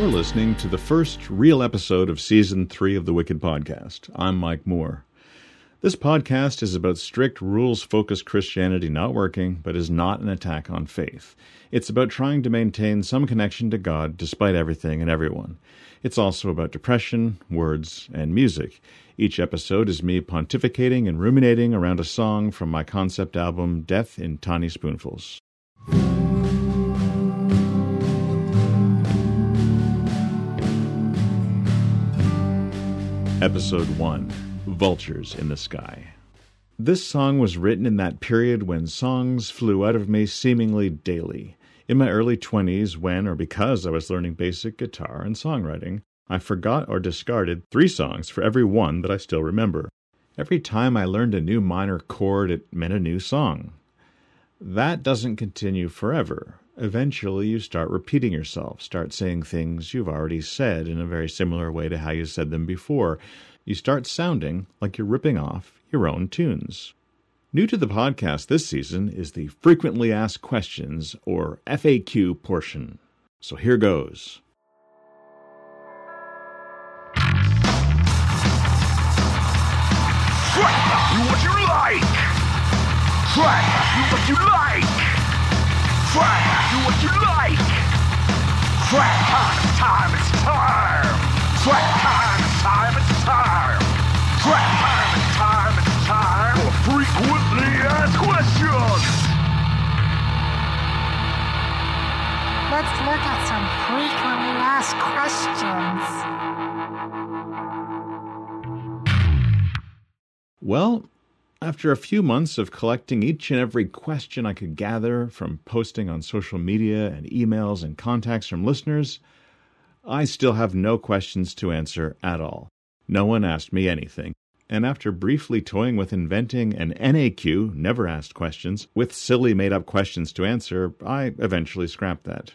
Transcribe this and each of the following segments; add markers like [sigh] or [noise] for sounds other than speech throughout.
You're listening to the first real episode of season three of the Wicked Podcast. I'm Mike Moore. This podcast is about strict rules focused Christianity not working, but is not an attack on faith. It's about trying to maintain some connection to God despite everything and everyone. It's also about depression, words, and music. Each episode is me pontificating and ruminating around a song from my concept album, Death in Tiny Spoonfuls. Episode 1 Vultures in the Sky. This song was written in that period when songs flew out of me seemingly daily. In my early 20s, when or because I was learning basic guitar and songwriting, I forgot or discarded three songs for every one that I still remember. Every time I learned a new minor chord, it meant a new song. That doesn't continue forever. Eventually, you start repeating yourself, start saying things you've already said in a very similar way to how you said them before. You start sounding like you're ripping off your own tunes. New to the podcast this season is the Frequently Asked Questions, or FAQ, portion. So here goes. Do what you like! Try do what you like! Try do what you like! Try time, time, it's time! Try time, time, it's time! Try time, time, it's time for frequently asked questions! Let's look at some frequently asked questions. Well, after a few months of collecting each and every question I could gather from posting on social media and emails and contacts from listeners, I still have no questions to answer at all. No one asked me anything. And after briefly toying with inventing an NAQ, never asked questions, with silly made up questions to answer, I eventually scrapped that.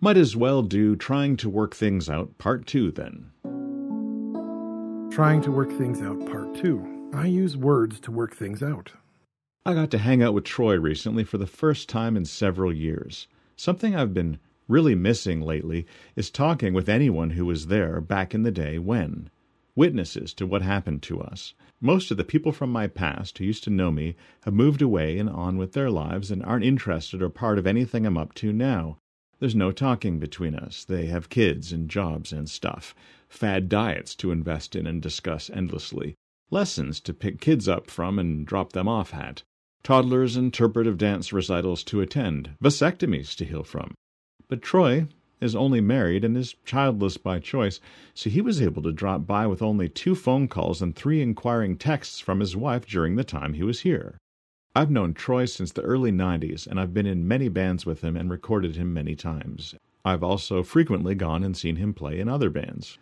Might as well do Trying to Work Things Out Part 2 then. Trying to work things out, part two. I use words to work things out. I got to hang out with Troy recently for the first time in several years. Something I've been really missing lately is talking with anyone who was there back in the day when. Witnesses to what happened to us. Most of the people from my past who used to know me have moved away and on with their lives and aren't interested or part of anything I'm up to now. There's no talking between us. They have kids and jobs and stuff. Fad diets to invest in and discuss endlessly lessons to pick kids up from and drop them off at, toddlers' interpretive dance recitals to attend, vasectomies to heal from. But Troy is only married and is childless by choice, so he was able to drop by with only two phone calls and three inquiring texts from his wife during the time he was here. I've known Troy since the early 90s, and I've been in many bands with him and recorded him many times. I've also frequently gone and seen him play in other bands.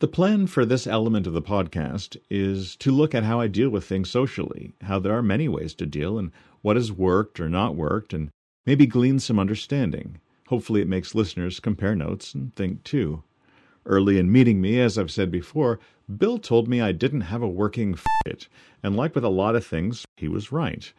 The plan for this element of the podcast is to look at how I deal with things socially, how there are many ways to deal, and what has worked or not worked, and maybe glean some understanding. Hopefully, it makes listeners compare notes and think too. Early in meeting me, as I've said before, Bill told me I didn't have a working fit, and like with a lot of things, he was right.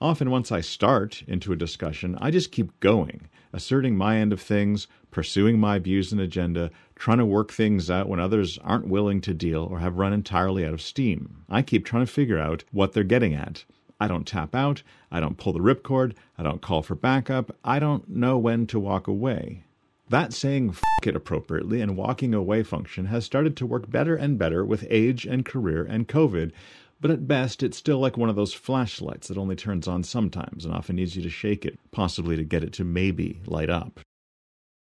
Often, once I start into a discussion, I just keep going, asserting my end of things, pursuing my views and agenda, trying to work things out when others aren't willing to deal or have run entirely out of steam. I keep trying to figure out what they're getting at. I don't tap out, I don't pull the ripcord, I don't call for backup, I don't know when to walk away. That saying f it appropriately and walking away function has started to work better and better with age and career and COVID, but at best it's still like one of those flashlights that only turns on sometimes and often needs you to shake it, possibly to get it to maybe light up.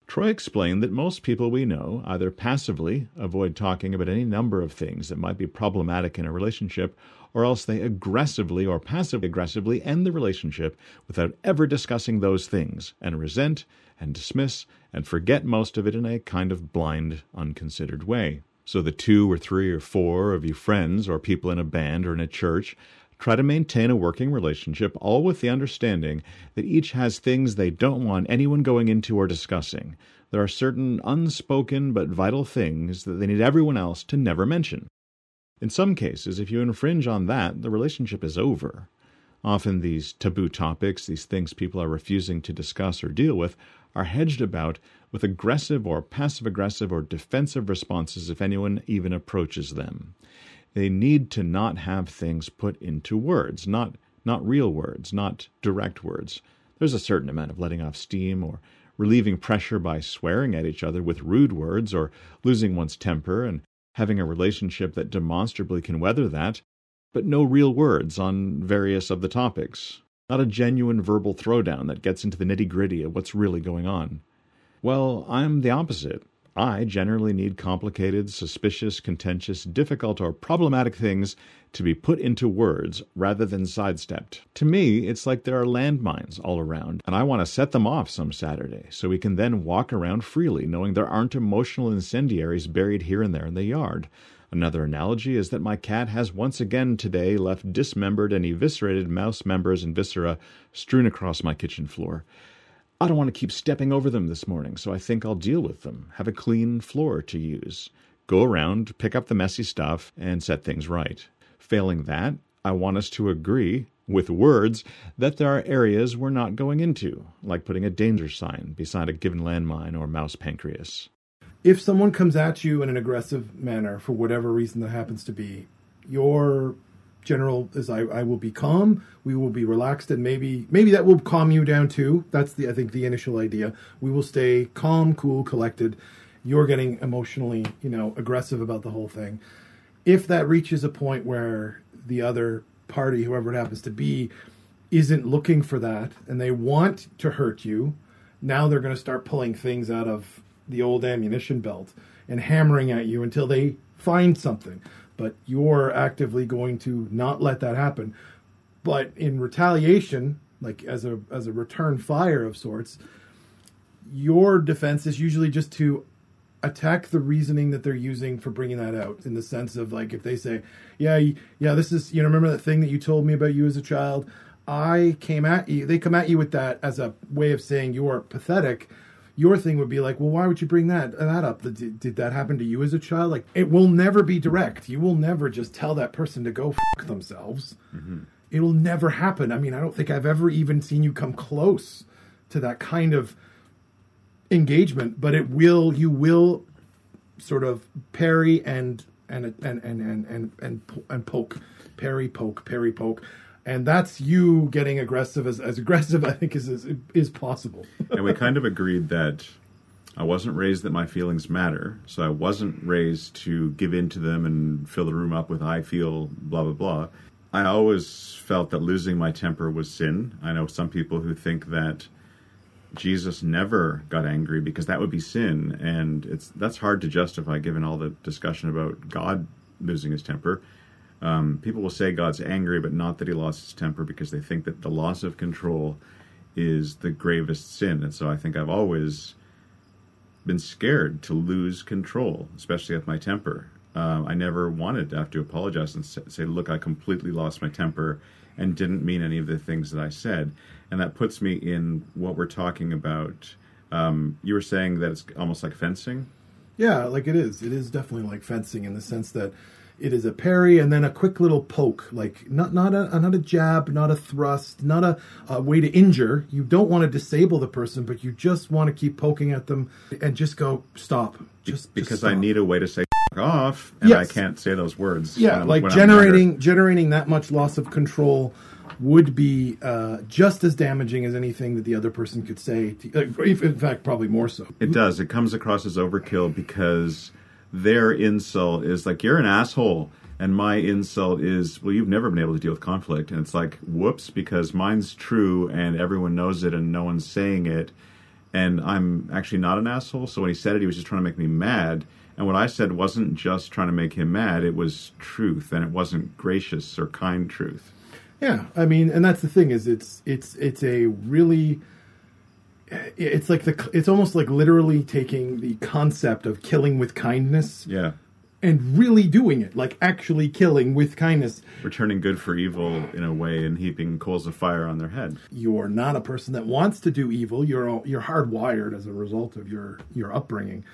Troy explained that most people we know either passively avoid talking about any number of things that might be problematic in a relationship, or else they aggressively or passive aggressively end the relationship without ever discussing those things and resent and dismiss and forget most of it in a kind of blind, unconsidered way. So the two or three or four of you friends or people in a band or in a church try to maintain a working relationship, all with the understanding that each has things they don't want anyone going into or discussing. There are certain unspoken but vital things that they need everyone else to never mention. In some cases, if you infringe on that, the relationship is over. Often these taboo topics, these things people are refusing to discuss or deal with, are hedged about with aggressive or passive aggressive or defensive responses if anyone even approaches them. They need to not have things put into words, not not real words, not direct words. There's a certain amount of letting off steam or relieving pressure by swearing at each other with rude words or losing one's temper and having a relationship that demonstrably can weather that, but no real words on various of the topics. Not a genuine verbal throwdown that gets into the nitty gritty of what's really going on. Well, I'm the opposite. I generally need complicated, suspicious, contentious, difficult, or problematic things to be put into words rather than sidestepped. To me, it's like there are landmines all around, and I want to set them off some Saturday so we can then walk around freely, knowing there aren't emotional incendiaries buried here and there in the yard. Another analogy is that my cat has once again today left dismembered and eviscerated mouse members and viscera strewn across my kitchen floor. I don't want to keep stepping over them this morning, so I think I'll deal with them, have a clean floor to use, go around, pick up the messy stuff, and set things right. Failing that, I want us to agree, with words, that there are areas we're not going into, like putting a danger sign beside a given landmine or mouse pancreas. If someone comes at you in an aggressive manner for whatever reason that happens to be, your general is I, I will be calm we will be relaxed and maybe maybe that will calm you down too. That's the i think the initial idea. We will stay calm cool collected. You're getting emotionally you know aggressive about the whole thing. If that reaches a point where the other party whoever it happens to be isn't looking for that and they want to hurt you now they're going to start pulling things out of the old ammunition belt and hammering at you until they find something but you're actively going to not let that happen. But in retaliation, like as a as a return fire of sorts, your defense is usually just to attack the reasoning that they're using for bringing that out in the sense of like if they say yeah yeah this is you know remember that thing that you told me about you as a child i came at you they come at you with that as a way of saying you're pathetic your thing would be like, well, why would you bring that that up? Did, did that happen to you as a child? Like, it will never be direct. You will never just tell that person to go fuck themselves. Mm-hmm. It'll never happen. I mean, I don't think I've ever even seen you come close to that kind of engagement. But it will. You will sort of parry and and and and and and and, and poke, parry, poke, parry, poke and that's you getting aggressive as, as aggressive [laughs] i think is, is is possible. [laughs] And we kind of agreed that i wasn't raised that my feelings matter so i wasn't raised to give in to them and fill the room up with i feel blah blah blah. I always felt that losing my temper was sin. I know some people who think that jesus never got angry because that would be sin and it's that's hard to justify given all the discussion about god losing his temper um, people will say God's angry, but not that he lost his temper because they think that the loss of control is the gravest sin. And so I think I've always been scared to lose control, especially with my temper. Um, I never wanted to have to apologize and say, look, I completely lost my temper and didn't mean any of the things that I said. And that puts me in what we're talking about. Um, you were saying that it's almost like fencing? Yeah, like it is. It is definitely like fencing in the sense that it is a parry and then a quick little poke, like not not a not a jab, not a thrust, not a, a way to injure. You don't want to disable the person, but you just want to keep poking at them and just go stop. Just because just stop. I need a way to say off, and yes. I can't say those words. Yeah, when, like when generating generating that much loss of control would be uh, just as damaging as anything that the other person could say. To, uh, in fact, probably more so. It does. It comes across as overkill because their insult is like you're an asshole. And my insult is well you've never been able to deal with conflict. And it's like whoops because mine's true and everyone knows it and no one's saying it. And i'm actually not an asshole. So when he said it he was just trying to make me mad. And what i said wasn't just trying to make him mad. It was truth and it wasn't gracious or kind truth. Yeah i mean and that's the thing is it's it's it's a really it's like the it's almost like literally taking the concept of killing with kindness yeah. and really doing it like actually killing with kindness. Returning good for evil in a way and heaping coals of fire on their head. You're not a person that wants to do evil. You're you're hardwired as a result of your your upbringing.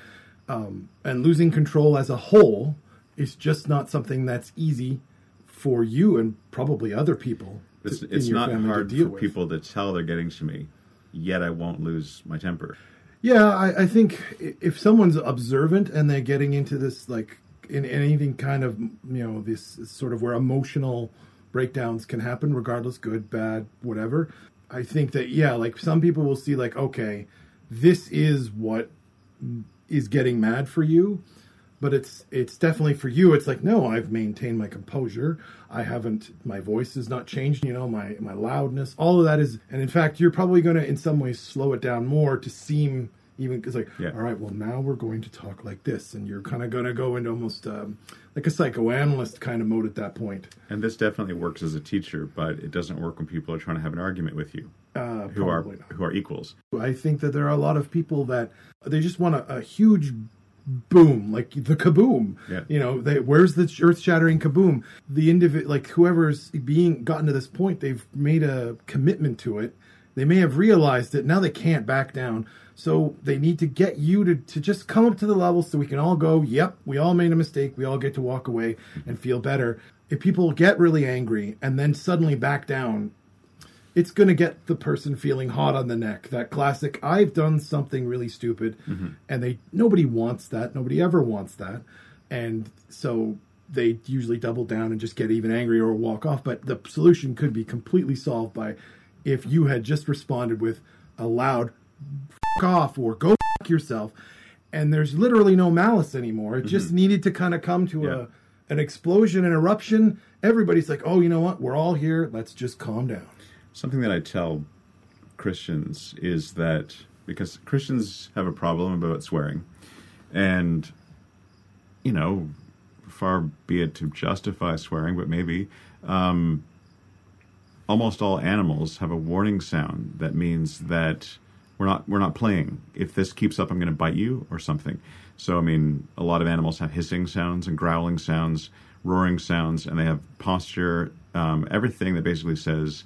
Um, and losing control as a whole is just not something that's easy for you and probably other people it's, to, it's not hard for with. people to tell they're getting to me yet I won't lose my temper. Yeah, I, I think if someone's observant and they're getting into this, like in anything kind of, you know, this sort of where emotional breakdowns can happen, regardless, good, bad, whatever. I think that, yeah, like some people will see, like, okay, this is what is getting mad for you but it's it's definitely for you it's like no i've maintained my composure i haven't my voice has not changed you know my my loudness all of that is and in fact you're probably going to in some ways slow it down more to seem even because like Yeah. all right well now we're going to talk like this and you're kind of going to go into almost um, like a psychoanalyst kind of mode at that point And this definitely works as a teacher, but it doesn't work when people are trying to have an argument with you, uh, who are not. who are equals. I think that there are a lot of people that they just want a, a huge boom, like the kaboom. Yeah. You know, they, where's the earth shattering kaboom? The individual, like whoever's being gotten to this point, they've made a commitment to it. They may have realized it. Now they can't back down. So they need to get you to, to just come up to the level so we can all go, yep, we all made a mistake. We all get to walk away and feel better. If people get really angry and then suddenly back down, it's going to get the person feeling hot on the neck. That classic, I've done something really stupid, mm-hmm. and they nobody wants that. Nobody ever wants that, and so they usually double down and just get even angrier or walk off. But the solution could be completely solved by if you had just responded with a loud "F- off" or "Go f- yourself," and there's literally no malice anymore. It just mm-hmm. needed to kind of come to Yeah. a an explosion, an eruption. Everybody's like, "Oh, you know what? We're all here. Let's just calm down." Something that I tell Christians is that because Christians have a problem about swearing, and you know, far be it to justify swearing, but maybe um, almost all animals have a warning sound that means that we're not we're not playing. If this keeps up, I'm going to bite you or something. So I mean, a lot of animals have hissing sounds and growling sounds, roaring sounds, and they have posture. Um, everything that basically says,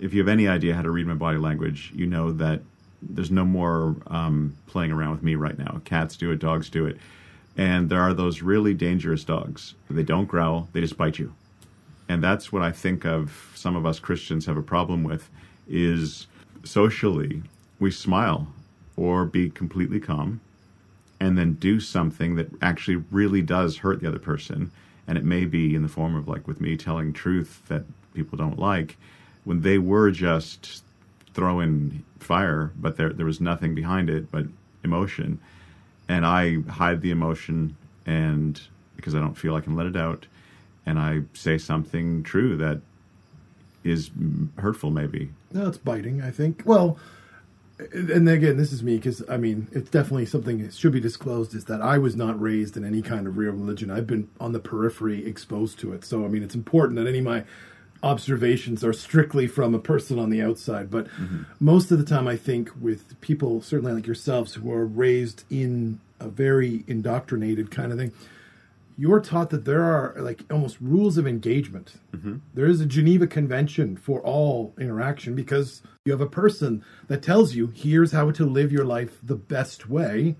if you have any idea how to read my body language, you know that there's no more um, playing around with me right now. Cats do it, dogs do it, and there are those really dangerous dogs. They don't growl; they just bite you and that's what I think of some of us Christians have a problem with is socially we smile or be completely calm and then do something that actually really does hurt the other person and it may be in the form of like with me telling truth that people don't like when they were just throwing fire but there there was nothing behind it but emotion and I hide the emotion and because I don't feel I can let it out and I say something true that is hurtful maybe No, it's biting. I think. Well, and again, this is me because I mean, it's definitely something that should be disclosed. Is that I was not raised in any kind of real religion. I've been on the periphery, exposed to it. So I mean, it's important that any of my observations are strictly from a person on the outside. But mm-hmm. most of the time, I think with people, certainly like yourselves, who are raised in a very indoctrinated kind of thing, you're taught that there are like almost rules of engagement. Mm-hmm. There is a Geneva Convention for all interaction because you have a person that tells you here's how to live your life the best way.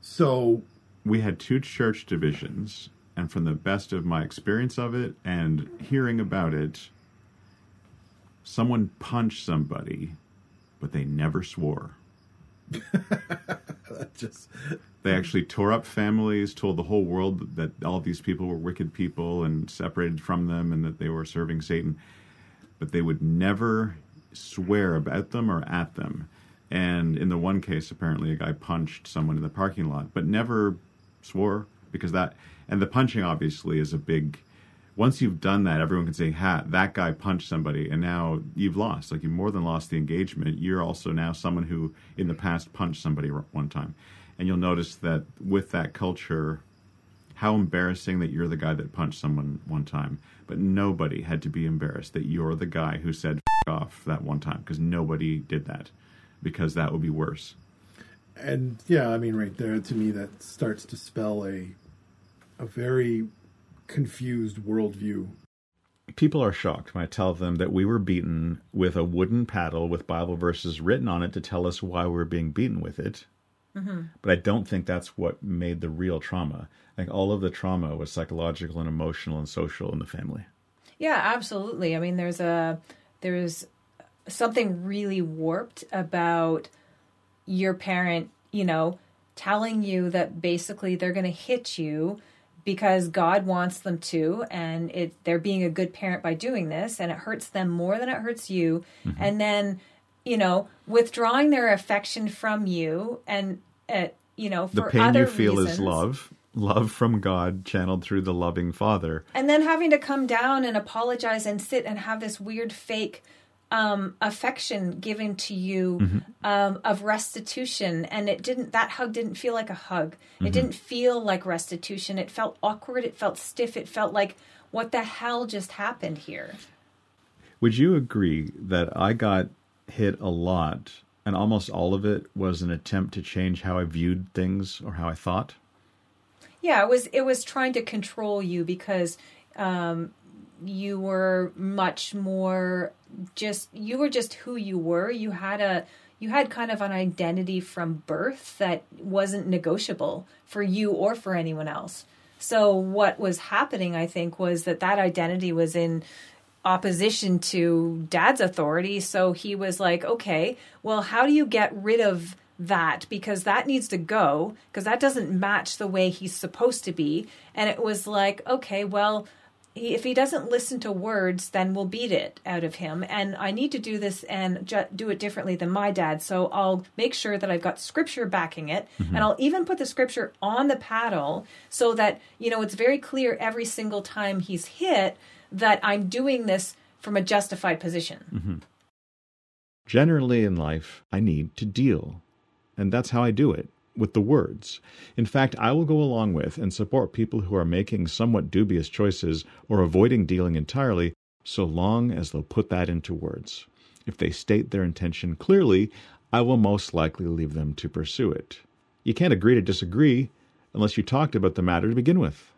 So we had two church divisions and from the best of my experience of it and hearing about it someone punched somebody but they never swore [laughs] that just They actually tore up families, told the whole world that all these people were wicked people and separated from them and that they were serving Satan. But they would never swear about them or at them. And in the one case, apparently, a guy punched someone in the parking lot, but never swore because that, and the punching obviously is a big. Once you've done that, everyone can say, "Ha, that guy punched somebody," and now you've lost. Like you more than lost the engagement. You're also now someone who, in the past, punched somebody one time, and you'll notice that with that culture, how embarrassing that you're the guy that punched someone one time. But nobody had to be embarrassed that you're the guy who said off that one time because nobody did that because that would be worse. and yeah, I mean, right there to me that starts to spell a a very confused worldview. People are shocked when I tell them that we were beaten with a wooden paddle with Bible verses written on it to tell us why we were being beaten with it. Mm-hmm. But I don't think that's what made the real trauma. I think all of the trauma was psychological and emotional and social in the family. Yeah, absolutely. I mean, there's a there's something really warped about your parent, you know, telling you that basically they're going to hit you because God wants them to and it they're being a good parent by doing this and it hurts them more than it hurts you. And then you know withdrawing their affection from you and uh, you know The pain other you feel is love, love from God channeled through the loving Father. and then having to come down and apologize and sit and have this weird fake um, affection given to you Mm-hmm. um, of restitution and it didn't that hug didn't feel like a hug Mm-hmm. it didn't feel like restitution it felt awkward it felt stiff it felt like what the hell just happened here Would you agree that I got hit a lot and almost all of it was an attempt to change how I viewed things or how I thought? Yeah, it was it was trying to control you because um, you were much more just you were just who you were. You had a you had kind of an identity from birth that wasn't negotiable for you or for anyone else. So what was happening, I think, was that that identity was in opposition to dad's authority. So he was like, okay, well, how do you get rid of that? Because that needs to go, because that doesn't match the way he's supposed to be. And it was like, okay, well, he, if he doesn't listen to words, then we'll beat it out of him. And I need to do this and ju- do it differently than my dad. So I'll make sure that I've got scripture backing it. And I'll even put the scripture on the paddle so that, you know, it's very clear every single time he's hit that I'm doing this from a justified position. Mm-hmm. Generally in life, I need to deal. And that's how I do it with the words. In fact, I will go along with and support people who are making somewhat dubious choices or avoiding dealing entirely so long as they'll put that into words. If they state their intention clearly, I will most likely leave them to pursue it. You can't agree to disagree unless you talked about the matter to begin with.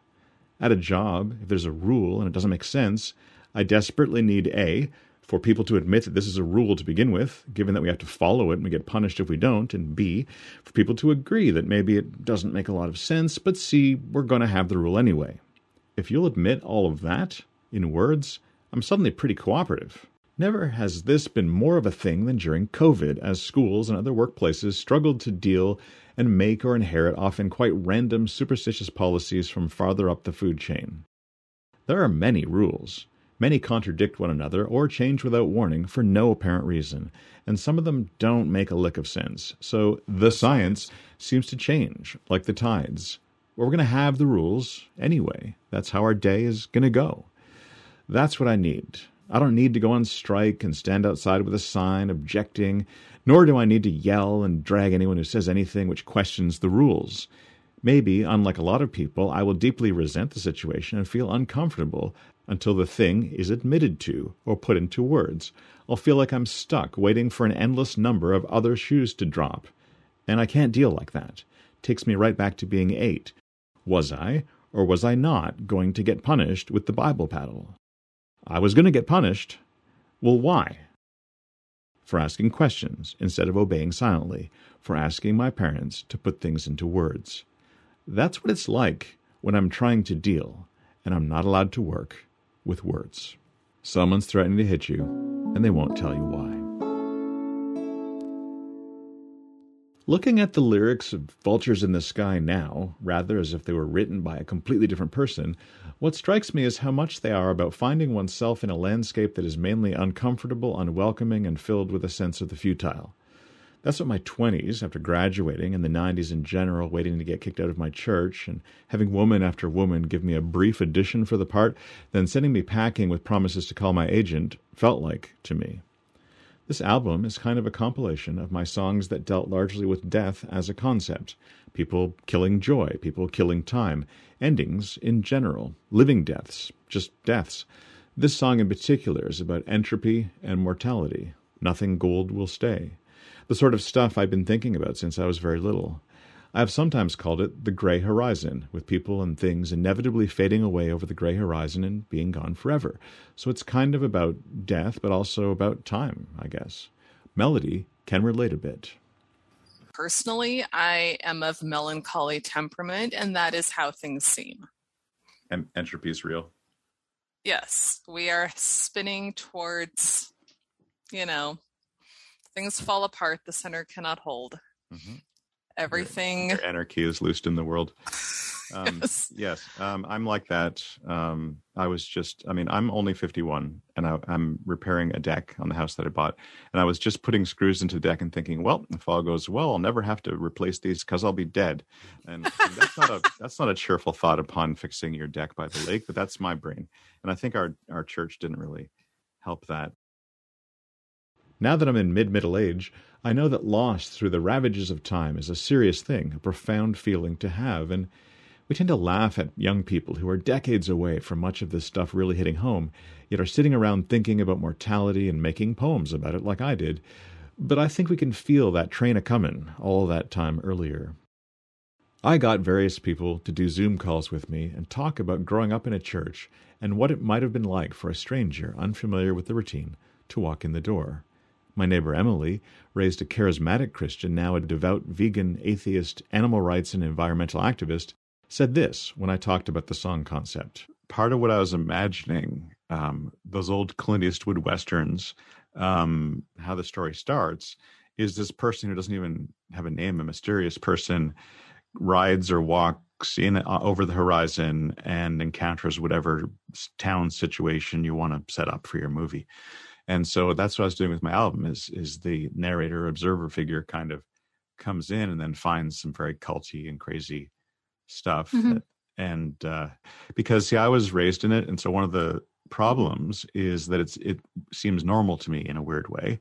At a job, if there's a rule and it doesn't make sense, I desperately need A, for people to admit that this is a rule to begin with, given that we have to follow it and we get punished if we don't, and B, for people to agree that maybe it doesn't make a lot of sense, but C, we're going to have the rule anyway. If you'll admit all of that in words, I'm suddenly pretty cooperative. Never has this been more of a thing than during COVID, as schools and other workplaces struggled to deal and make or inherit often quite random superstitious policies from farther up the food chain. There are many rules. Many contradict one another or change without warning for no apparent reason, and some of them don't make a lick of sense. So the science seems to change, like the tides. Well, We're going to have the rules anyway. That's how our day is going to go. That's what I need. I don't need to go on strike and stand outside with a sign objecting, nor do I need to yell and drag anyone who says anything which questions the rules. Maybe, unlike a lot of people, I will deeply resent the situation and feel uncomfortable until the thing is admitted to or put into words. I'll feel like I'm stuck waiting for an endless number of other shoes to drop. And I can't deal like that. Takes me right back to being eight. Was I, or was I not, going to get punished with the Bible paddle? I was going to get punished. Well, why? For asking questions instead of obeying silently, for asking my parents to put things into words. That's what it's like when I'm trying to deal and I'm not allowed to work with words. Someone's threatening to hit you, and they won't tell you why. Looking at the lyrics of Vultures in the Sky now, rather as if they were written by a completely different person, what strikes me is how much they are about finding oneself in a landscape that is mainly uncomfortable, unwelcoming, and filled with a sense of the futile. That's what my 20s, after graduating, and the 90s in general, waiting to get kicked out of my church, and having woman after woman give me a brief audition for the part, then sending me packing with promises to call my agent, felt like to me. This album is kind of a compilation of my songs that dealt largely with death as a concept people killing joy, people killing time, endings in general, living deaths, just deaths. This song in particular is about entropy and mortality. Nothing gold will stay. The sort of stuff I've been thinking about since I was very little. I have sometimes called it the gray horizon, with people and things inevitably fading away over the gray horizon and being gone forever. So it's kind of about death, but also about time, I guess. Melody can relate a bit. Personally, I am of melancholy temperament, and that is how things seem. And entropy is real. Yes, we are spinning towards, you know, things fall apart, the center cannot hold. Mhm. Everything. Your anarchy is loosed in the world. Um, [laughs] Yes. yes, um, I'm like that. Um, I was just, I mean, I'm only 51 and I, I'm repairing a deck on the house that I bought. And I was just putting screws into the deck and thinking, well, if all goes well, I'll never have to replace these because I'll be dead. And [laughs] that's not a, that's not a cheerful thought upon fixing your deck by the lake, but that's my brain. And I think our, our church didn't really help that. Now that I'm in mid middle age, I know that loss through the ravages of time is a serious thing, a profound feeling to have, and we tend to laugh at young people who are decades away from much of this stuff really hitting home, yet are sitting around thinking about mortality and making poems about it like I did. But I think we can feel that train a comin' all that time earlier. I got various people to do Zoom calls with me and talk about growing up in a church and what it might have been like for a stranger unfamiliar with the routine to walk in the door. My neighbor Emily, raised a charismatic Christian, now a devout vegan, atheist, animal rights, and environmental activist, said this when I talked about the song concept. Part of what I was imagining, um, those old Clint Eastwood westerns, um, how the story starts, is this person who doesn't even have a name, a mysterious person, rides or walks in uh, over the horizon and encounters whatever town situation you want to set up for your movie. And so that's what I was doing with my album is is the narrator observer figure kind of comes in and then finds some very culty and crazy stuff Mhm. that, and uh because see I was raised in it and so one of the problems is that it's it seems normal to me in a weird way.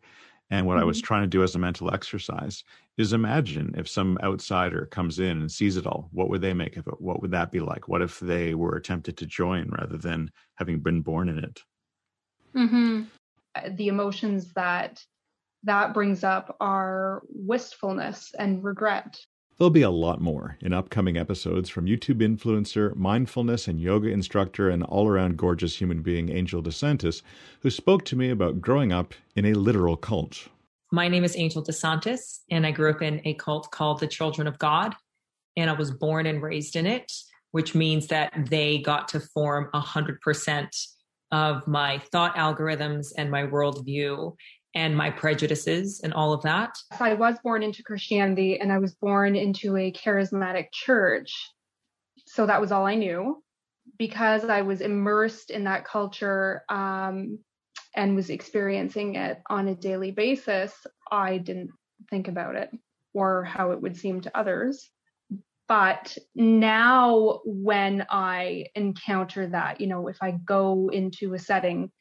And what I was trying to do as a mental exercise is imagine if some outsider comes in and sees it all what would they make of it? What would that be like? What if they were tempted to join rather than having been born in it? Hmm The emotions that that brings up are wistfulness and regret. There'll be a lot more in upcoming episodes from YouTube influencer, mindfulness and yoga instructor, and all around gorgeous human being Angel DeSantis, who spoke to me about growing up in a literal cult. My name is Angel DeSantis, and I grew up in a cult called the Children of God. And I was born and raised in it, which means that they got to form 100% of my thought algorithms and my worldview and my prejudices and all of that. I was born into Christianity and I was born into a charismatic church. So that was all I knew. Because I was immersed in that culture um, and was experiencing it on a daily basis, I didn't think about it or how it would seem to others. But now, when I encounter that, you know, if I go into a setting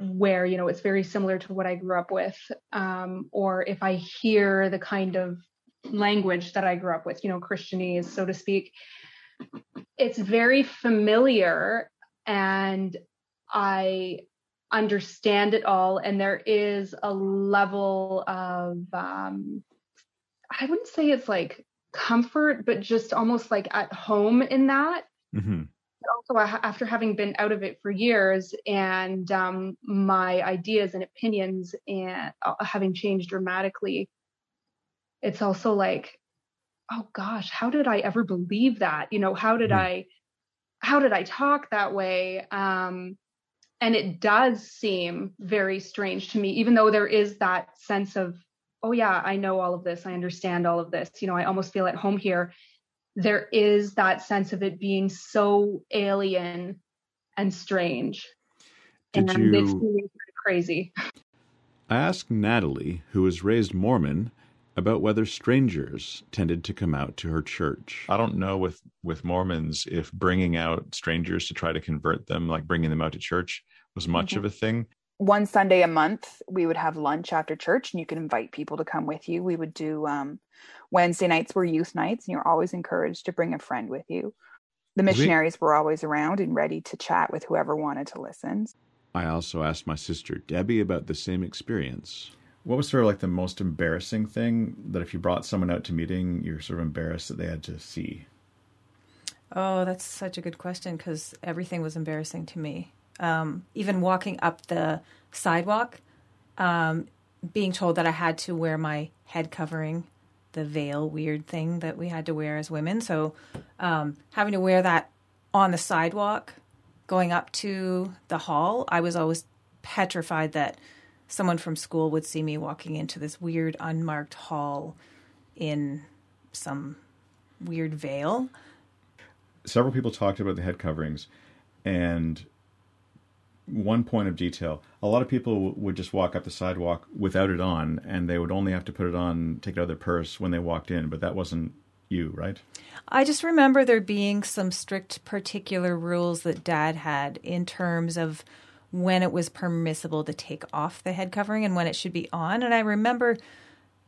where you know it's very similar to what I grew up with, um, or if I hear the kind of language that I grew up with, you know, Christianese, so to speak, it's very familiar, and I understand it all, and there is a level of um, I wouldn't say it's like comfort, but just almost like at home in that. Hmm also after having been out of it for years and um, my ideas and opinions and uh, having changed dramatically it's also like oh gosh how did i ever believe that? You know how did Mhm. i how did i talk that way? Um and it does seem very strange to me even though there is that sense of oh yeah i know all of this i understand all of this you know i almost feel at home here there is that sense of it being so alien and strange Did and it's you? really crazy I asked Natalie, who was raised Mormon, about whether strangers tended to come out to her church. I don't know with with Mormons if bringing out strangers to try to convert them, like bringing them out to church, was much Mhm. of a thing. One Sunday a month, we would have lunch after church, and you could invite people to come with you. We would do um, Wednesday nights were youth nights, and you're always encouraged to bring a friend with you. The We- missionaries were always around and ready to chat with whoever wanted to listen. I also asked my sister Debbie about the same experience. What was sort of like the most embarrassing thing that if you brought someone out to meeting, you're sort of embarrassed that they had to see? Oh, that's such a good question because everything was embarrassing to me. Um, even walking up the sidewalk, um, being told that I had to wear my head covering, the veil weird thing that we had to wear as women. So um, having to wear that on the sidewalk, going up to the hall, I was always petrified that someone from school would see me walking into this weird unmarked hall in some weird veil. Several people talked about the head coverings, and one point of detail a lot of people w- would just walk up the sidewalk without it on, and they would only have to put it on, take it out of their purse when they walked in, but that wasn't you, right? I just remember there being some strict particular rules that dad had in terms of when it was permissible to take off the head covering and when it should be on. And I remember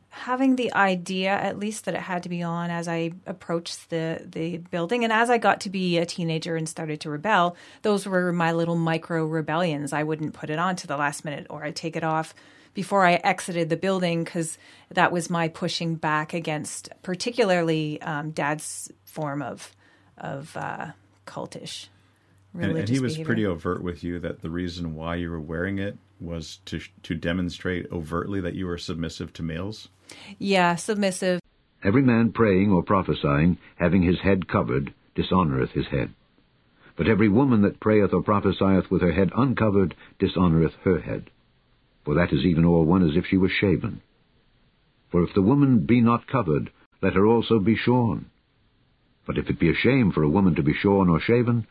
having the idea at least that it had to be on as I approached the the building and as I got to be a teenager and started to rebel those were my little micro rebellions I wouldn't put it on to the last minute or I'd take it off before I exited the building cuz that was my pushing back against particularly um, dad's form of of uh, cultish And, and he was behavior. pretty overt with you that the reason why you were wearing it was to to demonstrate overtly that you were submissive to males. Yeah submissive Every man praying or prophesying, having his head covered, dishonoureth his head. But every woman that prayeth or prophesieth with her head uncovered, dishonoureth her head. For that is even all one as if she was shaven. For if the woman be not covered, let her also be shorn. But if it be a shame for a woman to be shorn or shaven,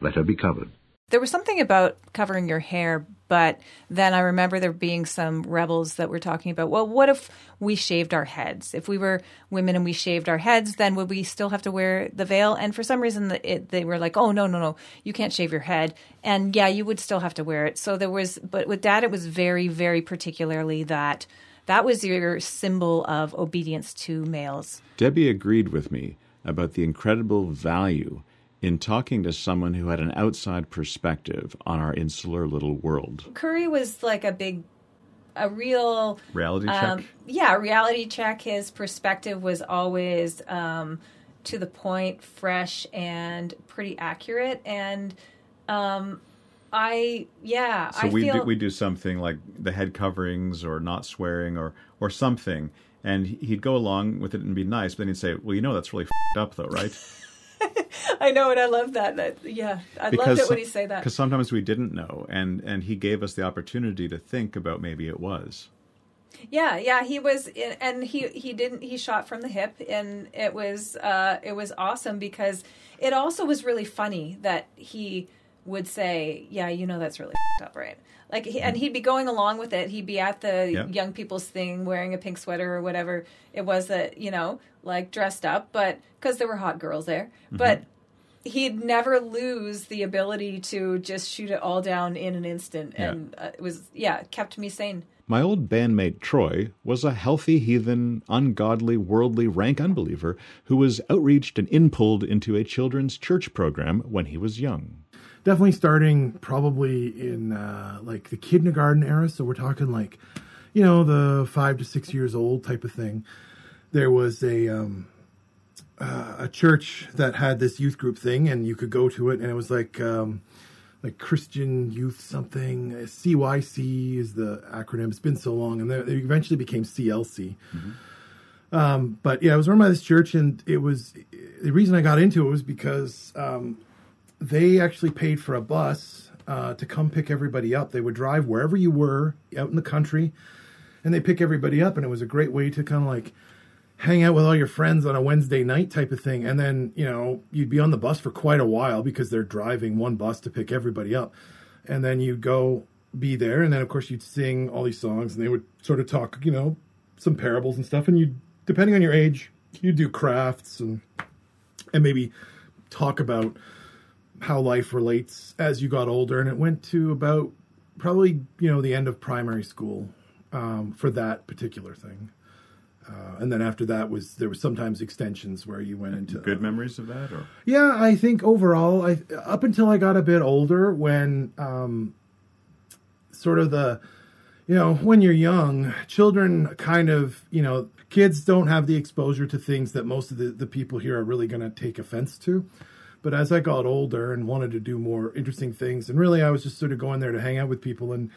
let her be covered. There was something about covering your hair, but then I remember there being some rebels that were talking about, well, what if we shaved our heads? If we were women and we shaved our heads, then would we still have to wear the veil? And for some reason, it, they were like, oh, no, no, no, you can't shave your head. And yeah, you would still have to wear it. So there was, but with that, it was very, very particularly that that was your symbol of obedience to males. Debbie agreed with me about the incredible value in talking to someone who had an outside perspective on our insular little world. Curry was like a big, a real Reality check. Um, yeah, reality check. His perspective was always um, to the point, fresh, and pretty accurate. And um, I, yeah, so I we feel do, we do something like the head coverings or not swearing or or something, and he'd go along with it and be nice. But then he'd say, "Well, you know that's really fed up, though, right?" [laughs] [laughs] I know, and I love that. That yeah, I loved it when he say that. Because sometimes we didn't know, and and he gave us the opportunity to think about maybe it was. Yeah, yeah, he was, and he he didn't he shot from the hip, and it was uh, it was awesome because it also was really funny that he would say, "Yeah, you know that's really up, right?" Like, he, and he'd be going along with it. He'd be at the young people's thing, wearing a pink sweater or whatever it was that you know, like dressed up, but because there were hot girls there, but he'd never lose the ability to just shoot it all down in an instant, Yeah. and uh, it was yeah, it kept me sane. My old bandmate Troy was a healthy heathen, ungodly, worldly, rank unbeliever who was outreached and inpulled into a children's church program when he was young. definitely starting probably in uh, like the kindergarten era. So we're talking like, you know, the five to six years old type of thing. There was a um, uh, a church that had this youth group thing, and you could go to it, and it was like um, like Christian Youth something. CYC is the acronym. It's been so long, and they eventually became CLC. Um, but yeah, I was run by this church, and it was the reason I got into it was because um, they actually paid for a bus uh, to come pick everybody up. They would drive wherever you were out in the country, and they pick everybody up, and it was a great way to kind of like hang out with all your friends on a Wednesday night type of thing. And then you know you'd be on the bus for quite a while because they're driving one bus to pick everybody up, and then you'd go be there, and then of course you'd sing all these songs, and they would sort of talk, you know, some parables and stuff, and you depending on your age, you do crafts and and maybe talk about how life relates as you got older. And it went to about probably you know the end of primary school um, for that particular thing uh, and then after that was there was sometimes extensions where you went into Good memories of that, or? Yeah i think overall i up until i got a bit older when um, sort of the you know when you're young children kind of you know kids don't have the exposure to things that most of the, the people here are really going to take offense to. But as i got older and wanted to do more interesting things and really i was just sort of going there to hang out with people and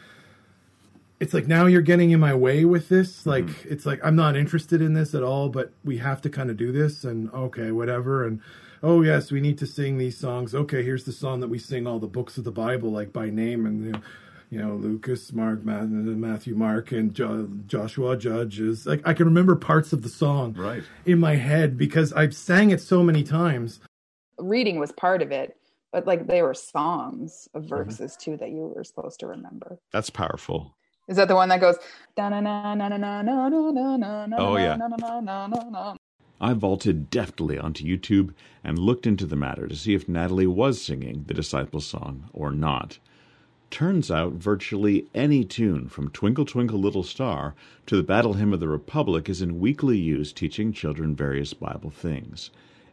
it's like now you're getting in my way with this mm-hmm. like it's like i'm not interested in this at all but we have to kind of do this and okay whatever and oh yes we need to sing these songs okay here's the song that we sing all the books of the bible like by name and you know, you know, Lucas, Mark, Matthew, Mark, and jo- Joshua Judges. Like I can remember parts of the song Right. in my head because I've sang it so many times. Reading was part of it, but like they were songs of mm-hmm. verses too that you were supposed to remember. That's powerful. Is that the one that goes? Oh yeah. I vaulted deftly onto YouTube and looked into the matter to see if Natalie was singing the Disciples song or not. Turns out virtually any tune from Twinkle Twinkle Little Star to the Battle Hymn of the Republic is in weekly use teaching children various Bible things.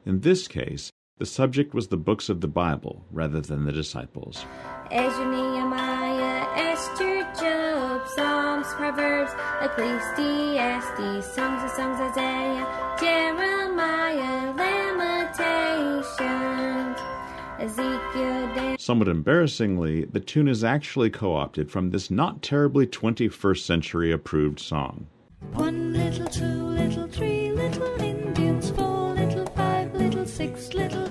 In this case, the subject was the books of the Bible rather than the disciples. Ezra, Nehemiah, Esther, Job, Psalms, Proverbs, Ecclesiastes, Songs of Songs, Isaiah, Jeremiah, Lamentations, Ezekiel, Dan- Somewhat embarrassingly, the tune is actually co opted from this not terribly 21st century approved song. One little, two little, three little Indians, four little, five little, six little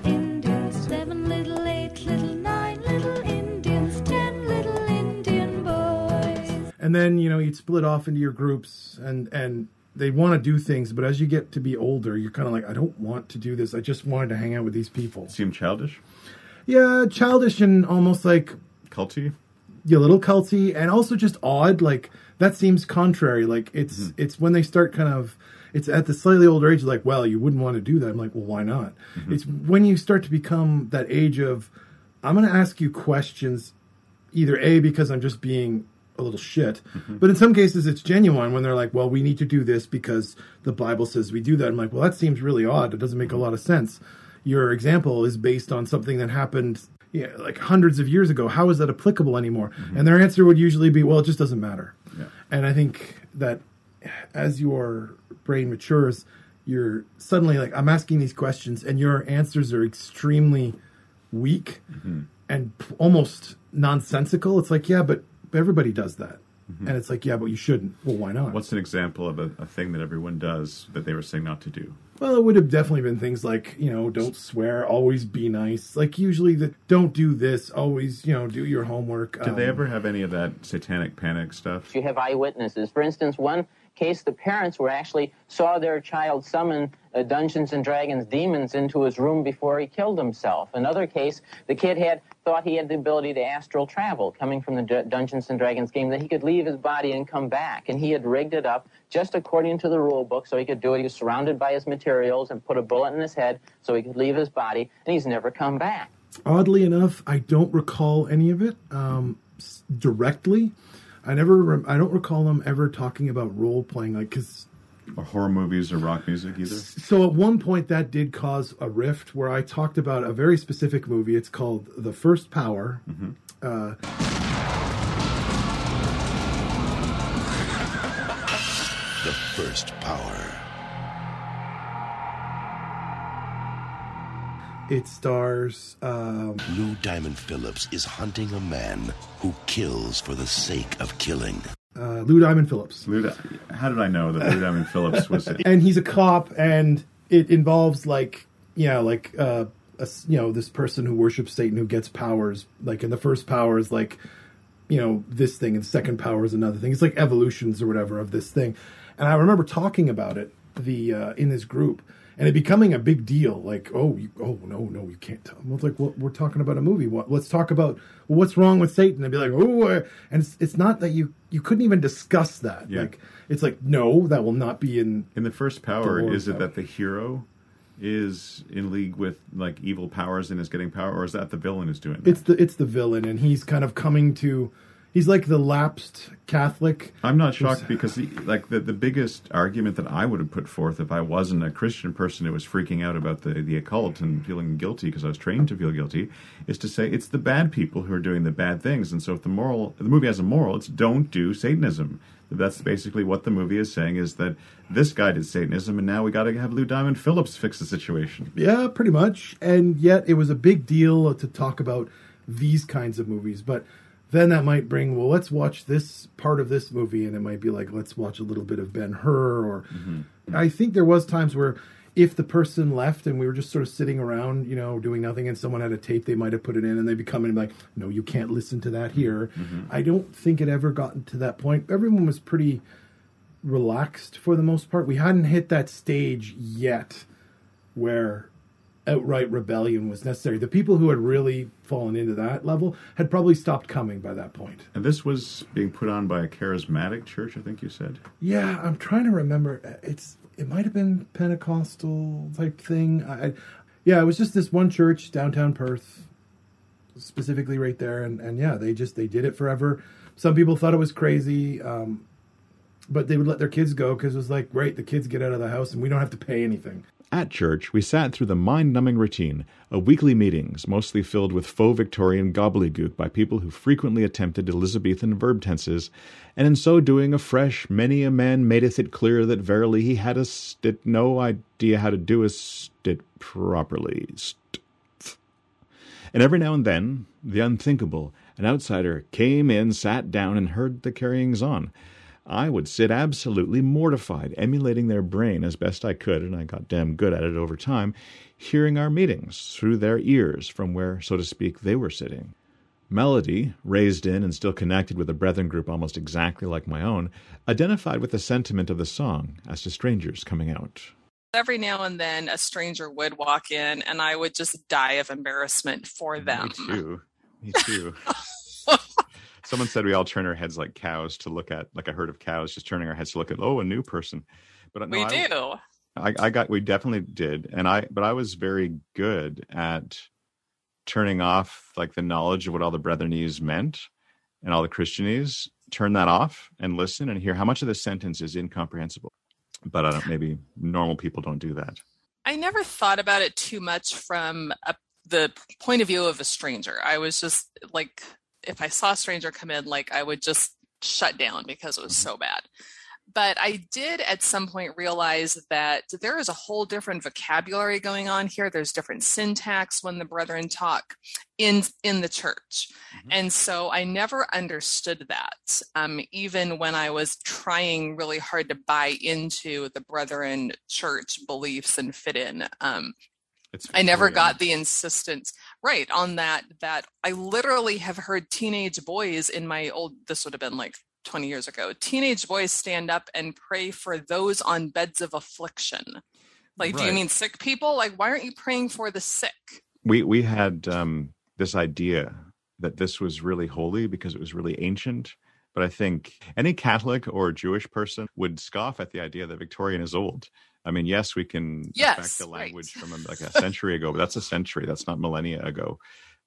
and then you know you'd split off into your groups and and they want to do things but as you get to be older you're kind of like i don't want to do this i just wanted to hang out with these people Seem childish? yeah childish and almost like Culty? Yeah, a little culty and also just odd like that seems contrary like it's Mm-hmm. it's when they start kind of it's at the slightly older age like well you wouldn't want to do that i'm like well why not Mm-hmm. it's when you start to become that age of i'm going to ask you questions either a because i'm just being a little shit. Mm-hmm. but in some cases it's genuine when they're like well we need to do this because the bible says we do that. I'm like well that seems really odd. It doesn't make a lot of sense. Your example is based on something that happened yeah, like hundreds of years ago. How is that applicable anymore? And their answer would usually be well it just doesn't matter. Yeah. and i think that as your brain matures you're suddenly like i'm asking these questions and your answers are extremely weak and p- almost nonsensical. It's like yeah but everybody does that and it's like yeah but you shouldn't well why not What's an example of a, a thing that everyone does that they were saying not to do? well, it would have definitely been things like, you know, don't swear, always be nice. Like usually the don't do this, always, you know, do your homework. Did they Um, ever have any of that satanic panic stuff? You have eyewitnesses. For instance, one case, the parents were actually saw their child summon uh, Dungeons and Dragons demons into his room before he killed himself. Another case, the kid had thought he had the ability to astral travel, coming from the D- Dungeons and Dragons game, that he could leave his body and come back, and he had rigged it up just according to the rule book, so he could do it. He was surrounded by his materials and put a bullet in his head, so he could leave his body, and he's never come back. Oddly enough, I don't recall any of it um, directly. I never, rem- I don't recall them ever talking about role playing, like because. Or horror movies or rock music either? So at one point that did cause a rift where I talked about a very specific movie. It's called The First Power. Uh, The first power. it stars. Um, Lou Diamond Phillips is hunting a man who kills for the sake of killing. Uh, Lou Diamond Phillips. Lou, Di- how did I know that Lou Diamond Phillips was [laughs] it? and he's a cop and it involves like yeah like uh a you know this person who worships satan who gets powers like in the first power is like you know this thing and the second power is another thing it's like evolutions or whatever of this thing and i remember talking about it the uh in this group and it becoming a big deal like oh you, oh no no you can't tell well, it's like well, we're talking about a movie what, let's talk about well, what's wrong with satan and be like oh uh," and it's, it's not that you you couldn't even discuss that Yeah. like it's like no that will not be in In the first power, The is it power. that the hero is in league with like evil powers and is getting power, or is that the villain is doing that? it's the it's the villain and he's kind of coming to he's like the lapsed catholic. I'm not shocked because the, like the the biggest argument that I would have put forth if I wasn't a Christian person who was freaking out about the the occult and feeling guilty because I was trained to feel guilty is to say it's the bad people who are doing the bad things. And so if the moral the movie has a moral it's don't do satanism. That's basically what the movie is saying is that this guy did satanism and now we got to have Lou Diamond Phillips fix the situation. Yeah pretty much. And yet it was a big deal to talk about these kinds of movies. But then that might bring well let's watch this part of this movie and it might be like let's watch a little bit of ben hur or mm-hmm. i think there was times where if the person left and we were just sort of sitting around, you know, doing nothing, and someone had a tape, they might have put it in, and they'd be coming and be like, "No, you can't listen to that here." Mm-hmm. I don't think it ever gotten to that point. Everyone was pretty relaxed for the most part. We hadn't hit that stage yet where outright rebellion was necessary. The people who had really fallen into that level had probably stopped coming by that point. And this was being put on by a charismatic church, I think you said. Yeah, I'm trying to remember. It's it might have been Pentecostal type thing. I, yeah, it was just this one church downtown Perth, specifically right there, and and yeah, they just they did it forever. Some people thought it was crazy, um, but they would let their kids go because it was like, great, the kids get out of the house and we don't have to pay anything. At church, we sat through the mind numbing routine of weekly meetings, mostly filled with faux Victorian gobbledygook by people who frequently attempted Elizabethan verb tenses, and in so doing, afresh, many a man madeth it clear that verily he had a stit no idea how to do a stit properly. St- and every now and then, the unthinkable, an outsider came in, sat down, and heard the carryings on. I would sit absolutely mortified, emulating their brain as best I could, and I got damn good at it over time, hearing our meetings through their ears from where, so to speak, they were sitting. Melody, raised in and still connected with a brethren group almost exactly like my own, identified with the sentiment of the song as to strangers coming out. Every now and then, a stranger would walk in, and I would just die of embarrassment for them. Me too. Me too. [laughs] Someone said we all turn our heads like cows to look at, like a herd of cows, just turning our heads to look at, oh, a new person. But uh, no, we I- do. I, I got we definitely did and i but i was very good at turning off like the knowledge of what all the brethrenese meant and all the christianese turn that off and listen and hear how much of the sentence is incomprehensible but i don't maybe normal people don't do that I never thought about it too much from a, the point of view of a stranger. I was just like, if I saw a stranger come in, like I would just shut down because it was so bad. But I did at some point realize that there is a whole different vocabulary going on here. There's different syntax when the brethren talk in in the church, and so I never understood that. Um, even when I was trying really hard to buy into the brethren church beliefs and fit in, um, it's I never got the insistence right on that. That I literally have heard teenage boys in my old. This would have been like 20 years ago. Teenage boys stand up and pray for those on beds of affliction. Like, do you mean sick people? Like, why aren't you praying for the sick? we we had um this idea that this was really holy because it was really ancient but i think any catholic or jewish person would scoff at the idea that victorian is old i mean yes we can Yes, affect the right. language from like a century ago but that's a century that's not millennia ago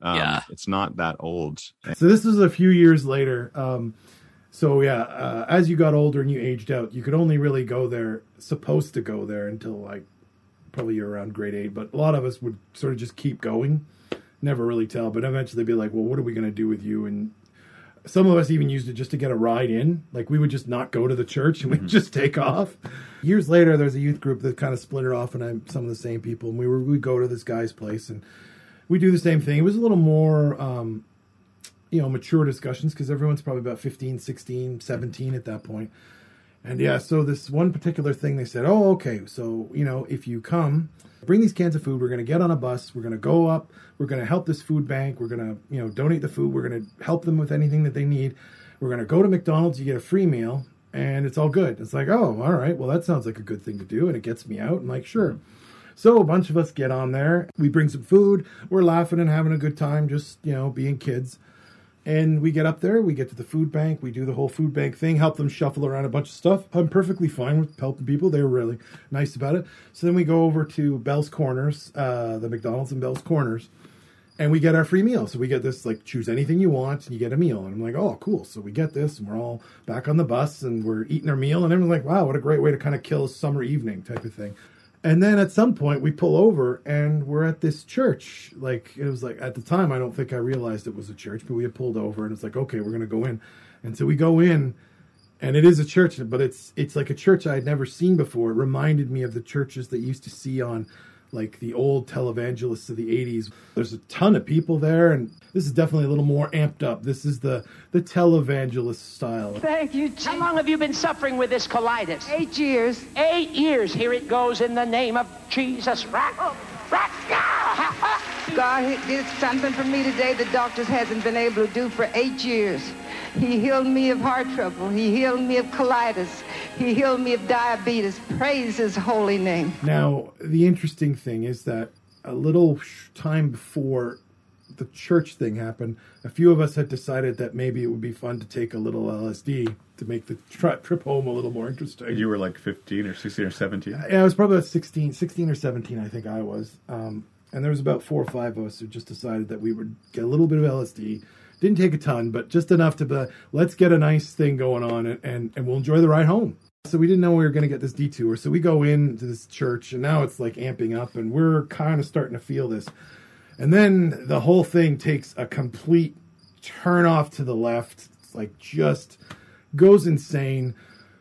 um, Yeah. it's not that old So this was a few years later. Um, so yeah, uh, as you got older and you aged out, you could only really go there, supposed to go there until like probably you're around grade eight. But a lot of us would sort of just keep going, never really tell. But eventually they'd be like, "Well, what are we going to do with you?" And some of us even used it just to get a ride in. Like we would just not go to the church and we'd just take off. Years later, there's a youth group that kind of splintered off, and I'm some of the same people. And we were we go to this guy's place and we do the same thing. It was a little more. Um, you know mature discussions because everyone's probably about 15 16 17 at that point. point and yeah so this one particular thing they said oh okay so you know if you come bring these cans of food. We're going to get on a bus. We're going to go up. We're going to help this food bank. We're going to you know donate the food. We're going to help them with anything that they need. We're going to go to mcdonald's. You get a free meal and it's all good. It's like oh all right. Well that sounds like a good thing to do and it gets me out. I'm like sure. So a bunch of us get on there. We bring some food. We're laughing and having a good time just you know being kids and we get up there, we get to the food bank, we do the whole food bank thing, help them shuffle around a bunch of stuff. I'm perfectly fine with helping people. They were really nice about it. So then we go over to Bell's Corners, uh, the McDonald's in Bell's Corners, and we get our free meal. So we get this like choose anything you want and you get a meal. And I'm like, oh, cool. So we get this and we're all back on the bus and we're eating our meal. And everyone's like, wow, what a great way to kind of kill a summer evening type of thing. And then at some point we pull over and we're at this church. Like it was like at the time I don't think I realized it was a church, but we had pulled over and it's like, okay, we're gonna go in. And so we go in and it is a church, but it's it's like a church I had never seen before. It reminded me of the churches that used to see on like the old televangelists of the 80s. There's a ton of people there, and this is definitely a little more amped up. This is the, the televangelist style. Thank you. How long have you been suffering with this colitis? Eight years. Eight years. Here it goes in the name of Jesus. Right. Right. [laughs] God did something for me today the doctors hasn't been able to do for eight years. He healed me of heart trouble. He healed me of colitis. He healed me of diabetes. Praise his holy name. Now, the interesting thing is that a little time before the church thing happened, a few of us had decided that maybe it would be fun to take a little LSD to make the tri- trip home a little more interesting. You were like 15 or 16 or 17. Yeah, I was probably about 16, 16 or 17, I think I was. Um, and there was about four or five of us who just decided that we would get a little bit of LSD. Didn't take a ton, but just enough to be, let's get a nice thing going on and, and, and we'll enjoy the ride home. So we didn't know we were going to get this detour. So we go into this church and now it's like amping up and we're kind of starting to feel this. And then the whole thing takes a complete turn off to the left. It's like just goes insane.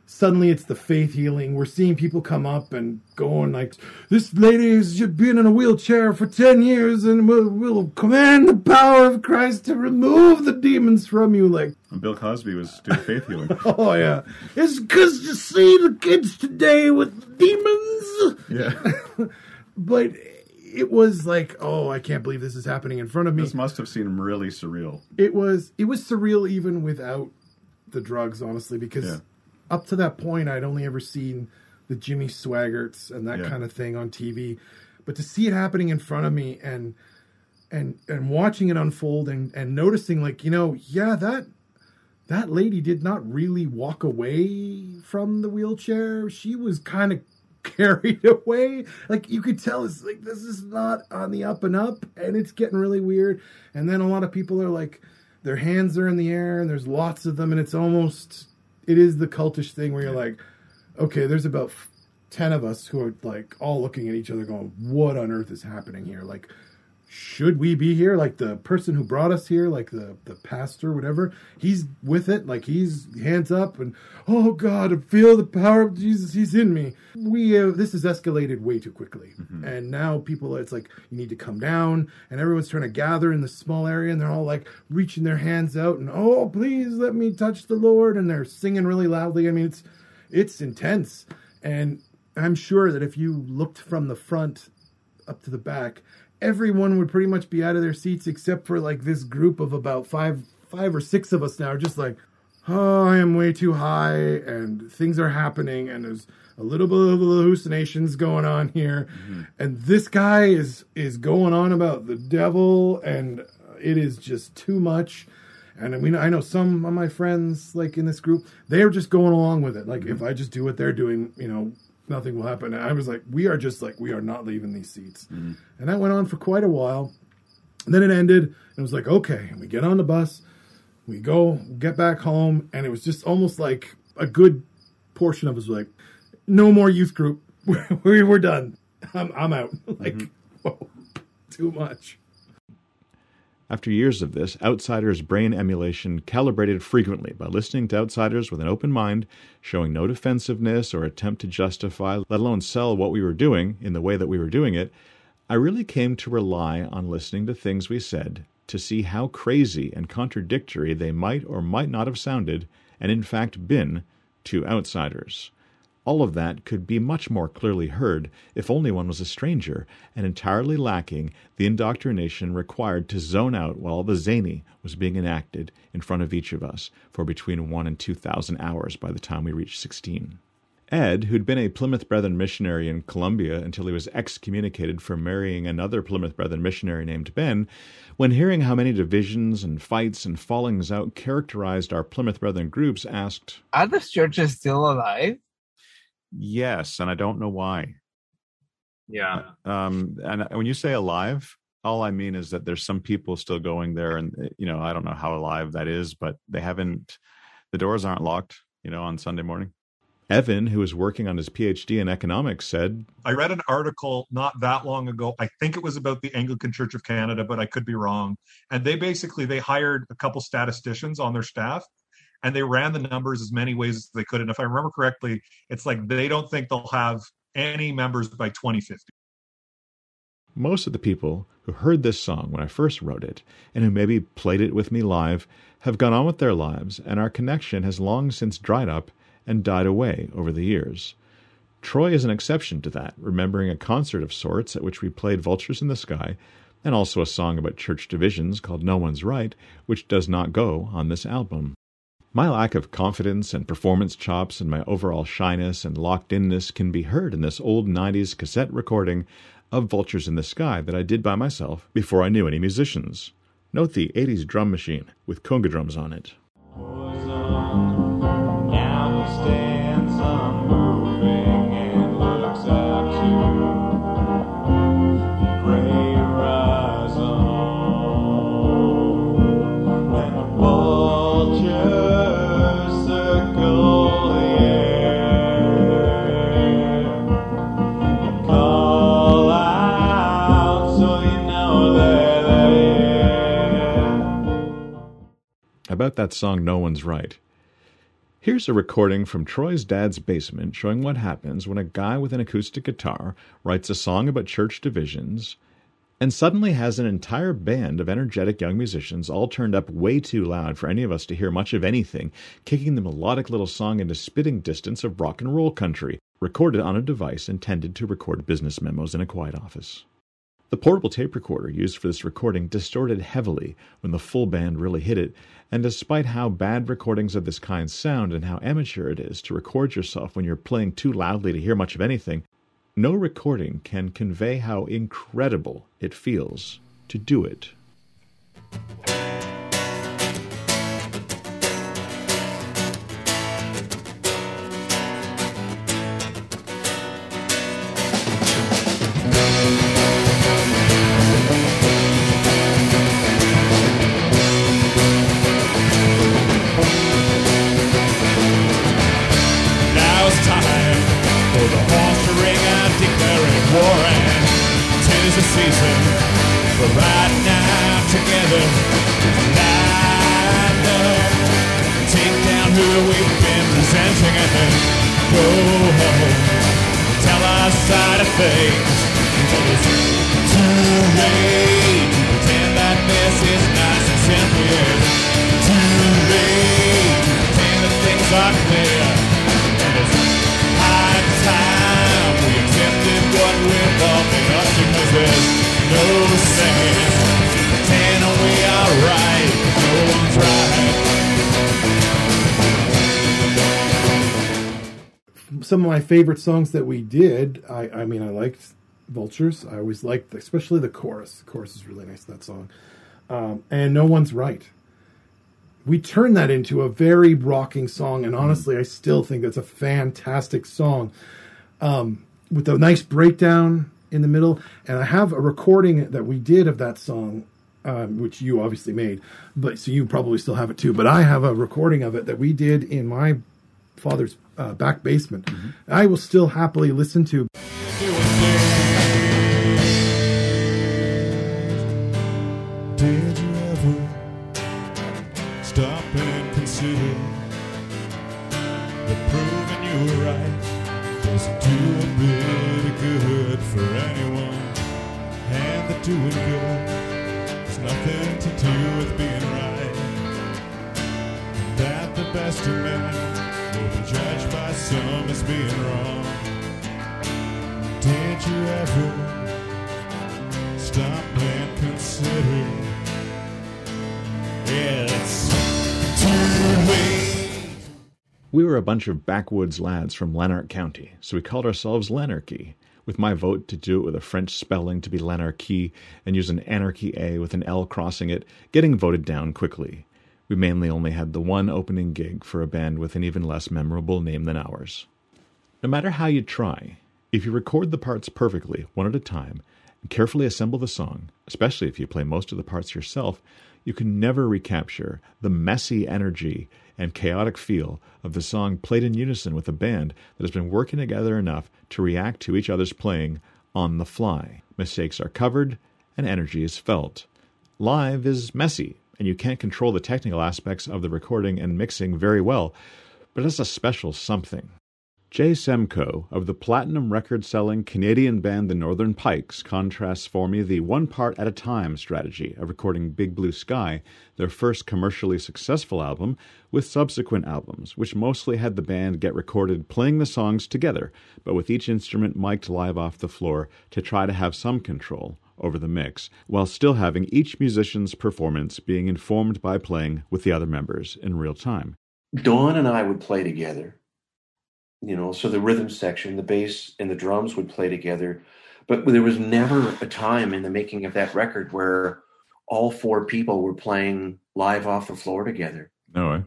Suddenly it's the faith healing. We're seeing people come up and going like, this lady has been in a wheelchair for 10 years and we'll, we'll command the power of Christ to remove the demons from you. Like, And Bill Cosby was doing faith healing. [laughs] oh yeah. It's because you see the kids today with demons. Yeah. [laughs] but it was like, oh, I can't believe this is happening in front of me. This must have seemed really surreal. It was it was surreal even without the drugs, honestly, because Yeah. Up to that point I'd only ever seen the Jimmy Swaggarts and that Yeah. kind of thing on TV. But to see it happening in front of me and and and watching it unfold and, and noticing like, you know, yeah, that that lady did not really walk away from the wheelchair. She was kind of [laughs] carried away. Like you could tell it's like this is not on the up and up and it's getting really weird. And then a lot of people are like their hands are in the air and there's lots of them and it's almost it is the cultish thing where you're like okay, there's about 10 of us who are like all looking at each other going what on earth is happening here? Like should we be here? Like the person who brought us here like the the pastor whatever he's with it. Like he's hands up and oh god I feel the power of jesus. He's in me. We have this has escalated way too quickly. Mm-hmm. And now people it's like you need to come down. And everyone's trying to gather in the small area and they're all like reaching their hands out and oh please let me touch the lord. And they're singing really loudly. I mean it's it's intense. And i'm sure that if you looked from the front up to the back, everyone would pretty much be out of their seats except for like this group of about five five or six of us now are just like, oh, I am way too high and things are happening and there's a little bit of hallucinations going on here. Mm-hmm. And this guy is is going on about the devil and it is just too much. And I mean, I know some of my friends, like in this group, they're just going along with it. Like, mm-hmm. if I just do what they're doing, you know, nothing will happen. And I was like, we are just like, we are not leaving these seats. Mm-hmm. And that went on for quite a while. And then it ended, and it was like, okay, And we get on the bus, we go, get back home, and it was just almost like a good portion of us like, no more youth group. [laughs] we were done. I'm, I'm out. [laughs] like, mm-hmm. whoa, too much. After years of this, Outsiders brain emulation calibrated frequently by listening to outsiders with an open mind, showing no defensiveness or attempt to justify, let alone sell what we were doing in the way that we were doing it, I really came to rely on listening to things we said to see how crazy and contradictory they might or might not have sounded, and in fact been, to outsiders. All of that could be much more clearly heard if only one was a stranger and entirely lacking the indoctrination required to zone out while the zany was being enacted in front of each of us for between one and two thousand hours by the time we reached sixteen. Ed, who'd been a Plymouth Brethren missionary in Colombia until he was excommunicated for marrying another Plymouth Brethren missionary named Ben, when hearing how many divisions and fights and fallings out characterized our Plymouth Brethren groups, asked, Are those churches still alive? Yes, and I don't know why. Yeah. Uh, um, and uh, when you say alive, all I mean is that there's some people still going there, and uh, you know I don't know how alive that is, but they haven't. The doors aren't locked, you know, on Sunday morning. Evan, who is working on his PhD in economics, said, I read an article not that long ago. I think it was about the Anglican Church of Canada, but I could be wrong. And they basically they hired a couple statisticians on their staff and they ran the numbers as many ways as they could. And if I remember correctly, it's like they don't think they'll have any members by 2050. Most of the people who heard this song when I first wrote it, and who maybe played it with me live, have gone on with their lives, and our connection has long since dried up and died away over the years. Troy is an exception to that, remembering a concert of sorts at which we played Vultures in the Sky, and also a song about church divisions called No One's Right, which does not go on this album. My lack of confidence and performance chops and my overall shyness and locked inness can be heard in this old 90s cassette recording of Vultures in the Sky that I did by myself before I knew any musicians. Note the 80s drum machine with conga drums on it. About that song No One's Right. Here's a recording from Troy's dad's basement showing what happens when a guy with an acoustic guitar writes a song about church divisions and suddenly has an entire band of energetic young musicians all turned up way too loud for any of us to hear much of anything, kicking the melodic little song into spitting distance of rock and roll country, recorded on a device intended to record business memos in a quiet office. The portable tape recorder used for this recording distorted heavily when the full band really hit it, and despite how bad recordings of this kind sound and how amateur it is to record yourself when you're playing too loudly to hear much of anything, no recording can convey how incredible it feels to do it. Season for riding out together. Line up, take down who we've been presenting and then go home. Tell our side of things. But it's too late to pretend that this is nice and simple. It's too late to pretend that things are clear. And it's high time we accepted what been there's no sense pretending we are right no one's right. some of my favorite songs that we did. I, I mean, I liked Vultures. I always liked, especially the chorus. The chorus is really nice. That song, um, and No One's Right. We turned that into a very rocking song, and honestly, I still think that's a fantastic song, um, with a nice breakdown in the middle. And I have a recording that we did of that song. Um, which you obviously made, but so you probably still have it too. But I have a recording of it that we did in my father's uh, back basement. I will still happily listen to. Men will be judged by some as being wrong. Did you ever? stop and consider. We were a bunch of backwoods lads from Lanark County, so we called ourselves Lanarchy, with my vote to do it with a French spelling to be Lanarchy and use an anarchy A with an L crossing it, getting voted down quickly. We mainly only had the one opening gig for a band with an even less memorable name than ours. No matter how you try, if you record the parts perfectly, one at a time, and carefully assemble the song, especially if you play most of the parts yourself, you can never recapture the messy energy and chaotic feel of the song played in unison with a band that has been working together enough to react to each other's playing on the fly. Mistakes are covered and energy is felt. Live is messy, and you can't control the technical aspects of the recording and mixing very well, but it's a special something. Jay Semko of the platinum record selling Canadian band The Northern Pikes contrasts for me the one part at a time strategy of recording Big Blue Sky, their first commercially successful album, with subsequent albums, which mostly had the band get recorded playing the songs together, but with each instrument mic'd live off the floor to try to have some control over the mix, while still having each musician's performance being informed by playing with the other members in real time. Don and I would play together. You know, so the rhythm section, the bass and the drums would play together. But there was never a time in the making of that record where all four people were playing live off the floor together. No way.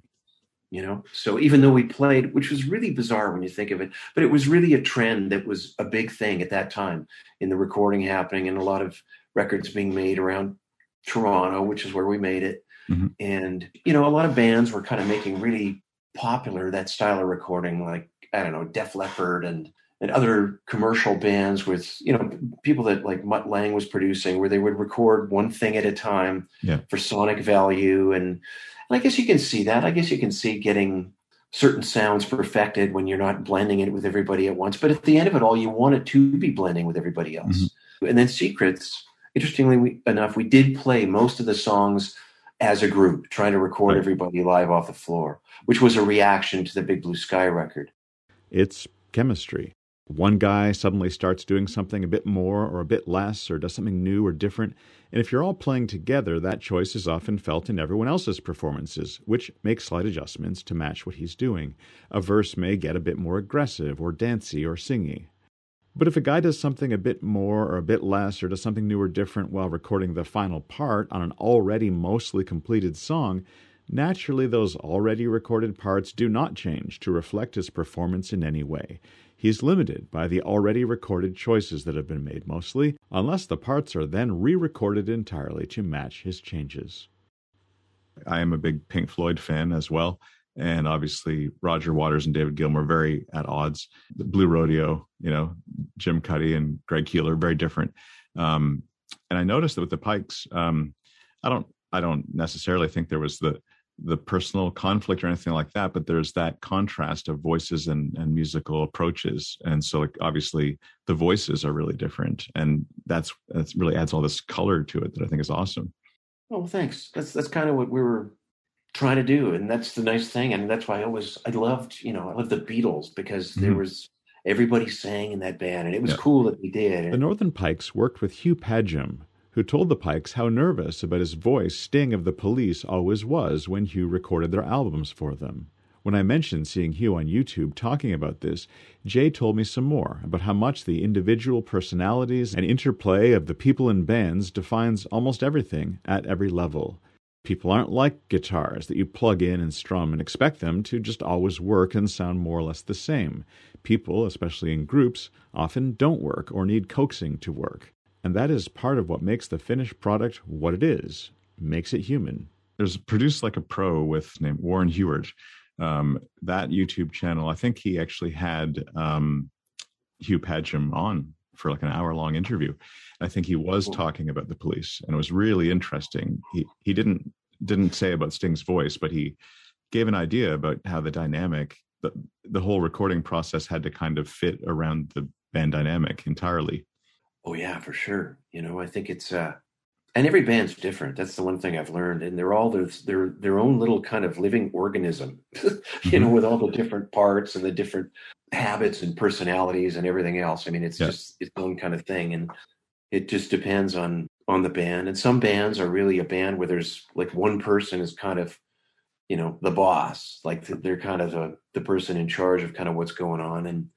You know, so even though we played, which was really bizarre when you think of it, but it was really a trend that was a big thing at that time in the recording happening and a lot of records being made around Toronto, which is where we made it. Mhm. And, you know, a lot of bands were kind of making really popular that style of recording, like, I don't know, Def Leppard and, and other commercial bands with, you know, people that like Mutt Lange was producing, where they would record one thing at a time Yeah. for sonic value. And, and I guess you can see that. I guess you can see getting certain sounds perfected when you're not blending it with everybody at once. But at the end of it all, you want it to be blending with everybody else. Mm-hmm. And then Secrets, interestingly we, enough, we did play most of the songs as a group, trying to record everybody live off the floor, which was a reaction to the Big Blue Sky record. It's chemistry. One guy suddenly starts doing something a bit more or a bit less or does something new or different. And if you're all playing together, that choice is often felt in everyone else's performances, which makes slight adjustments to match what he's doing. A verse may get a bit more aggressive or dancey or singy. But if a guy does something a bit more or a bit less or does something new or different while recording the final part on an already mostly completed song, naturally those already recorded parts do not change to reflect his performance in any way. He's limited by the already recorded choices that have been made mostly, unless the parts are then re recorded entirely to match his changes. I am a big Pink Floyd fan as well. And obviously, Roger Waters and David Gilmour very at odds. The Blue Rodeo, you know, Jim Cuddy and Greg Keelor, very different. Um, and I noticed that with the Pikes, um, I don't, I don't necessarily think there was the the personal conflict or anything like that, but there's that contrast of voices and, and musical approaches. And so, like, obviously, the voices are really different, and that's that's really adds all this color to it that I think is awesome. Oh, thanks. That's that's kind of what we were trying to do, and that's the nice thing, and that's why I always I loved you know I loved the Beatles because there Mhm. was everybody sang in that band, and it was Yeah. cool that we did. The Northern Pikes worked with Hugh Padgham, who told the Pikes how nervous about his voice sting of the police always was when Hugh recorded their albums for them. When I mentioned seeing Hugh on YouTube talking about this, Jay told me some more about how much the individual personalities and interplay of the people in bands defines almost everything at every level. People aren't like guitars that you plug in and strum and expect them to just always work and sound more or less the same. People, especially in groups, often don't work or need coaxing to work. And that is part of what makes the finished product what it is, makes it human. There's produced like a pro with named Warren Huart. Um, that YouTube channel, I think he actually had um, Hugh Padgham on for like an hour long interview. I think he was talking about the police, and it was really interesting. He he didn't didn't say about Sting's voice, but he gave an idea about how the dynamic, the the whole recording process had to kind of fit around the band dynamic entirely. Oh yeah, for sure. You know, I think it's uh and every band's different. That's the one thing I've learned. And they're all their their their own little kind of living organism. [laughs] you know, with all the different parts and the different habits and personalities and everything else. I mean, it's just its own kind of thing. And it just depends on on the band. And some bands are really a band where there's like one person is kind of you know the boss like they're kind of the, the person in charge of kind of what's going on and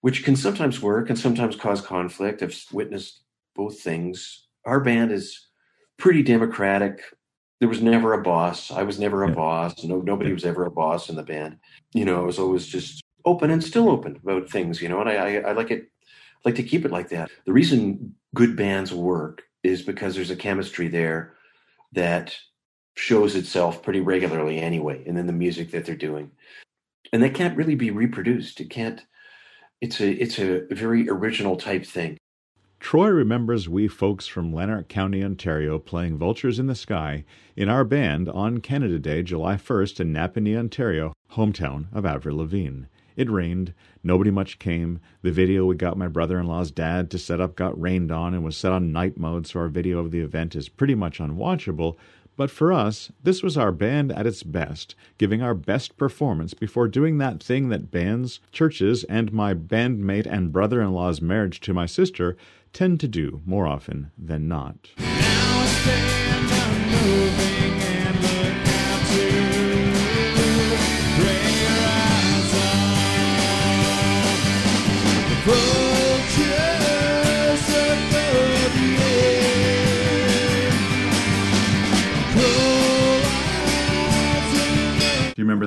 which can sometimes work and sometimes cause conflict. I've witnessed both things. Our band is pretty democratic. There was never a boss. I was never a boss. No nobody was ever a boss in the band. You know i was always just open and still open about things you know and i i, I like it like to keep it like that. The reason good bands work is because there's a chemistry there that shows itself pretty regularly anyway and then the music that they're doing. And that can't really be reproduced. It can't it's a it's a very original type thing Troy remembers we folks from Lanark County, Ontario, playing Vultures in the Sky in our band on Canada Day, July 1st in Napanee, Ontario, hometown of Avril Lavigne. It rained. Nobody much came. The video we got my brother in law's dad to set up got rained on and was set on night mode, so our video of the event is pretty much unwatchable. But for us, this was our band at its best, giving our best performance before doing that thing that bands, churches, and my bandmate and brother in law's marriage to my sister tend to do more often than not.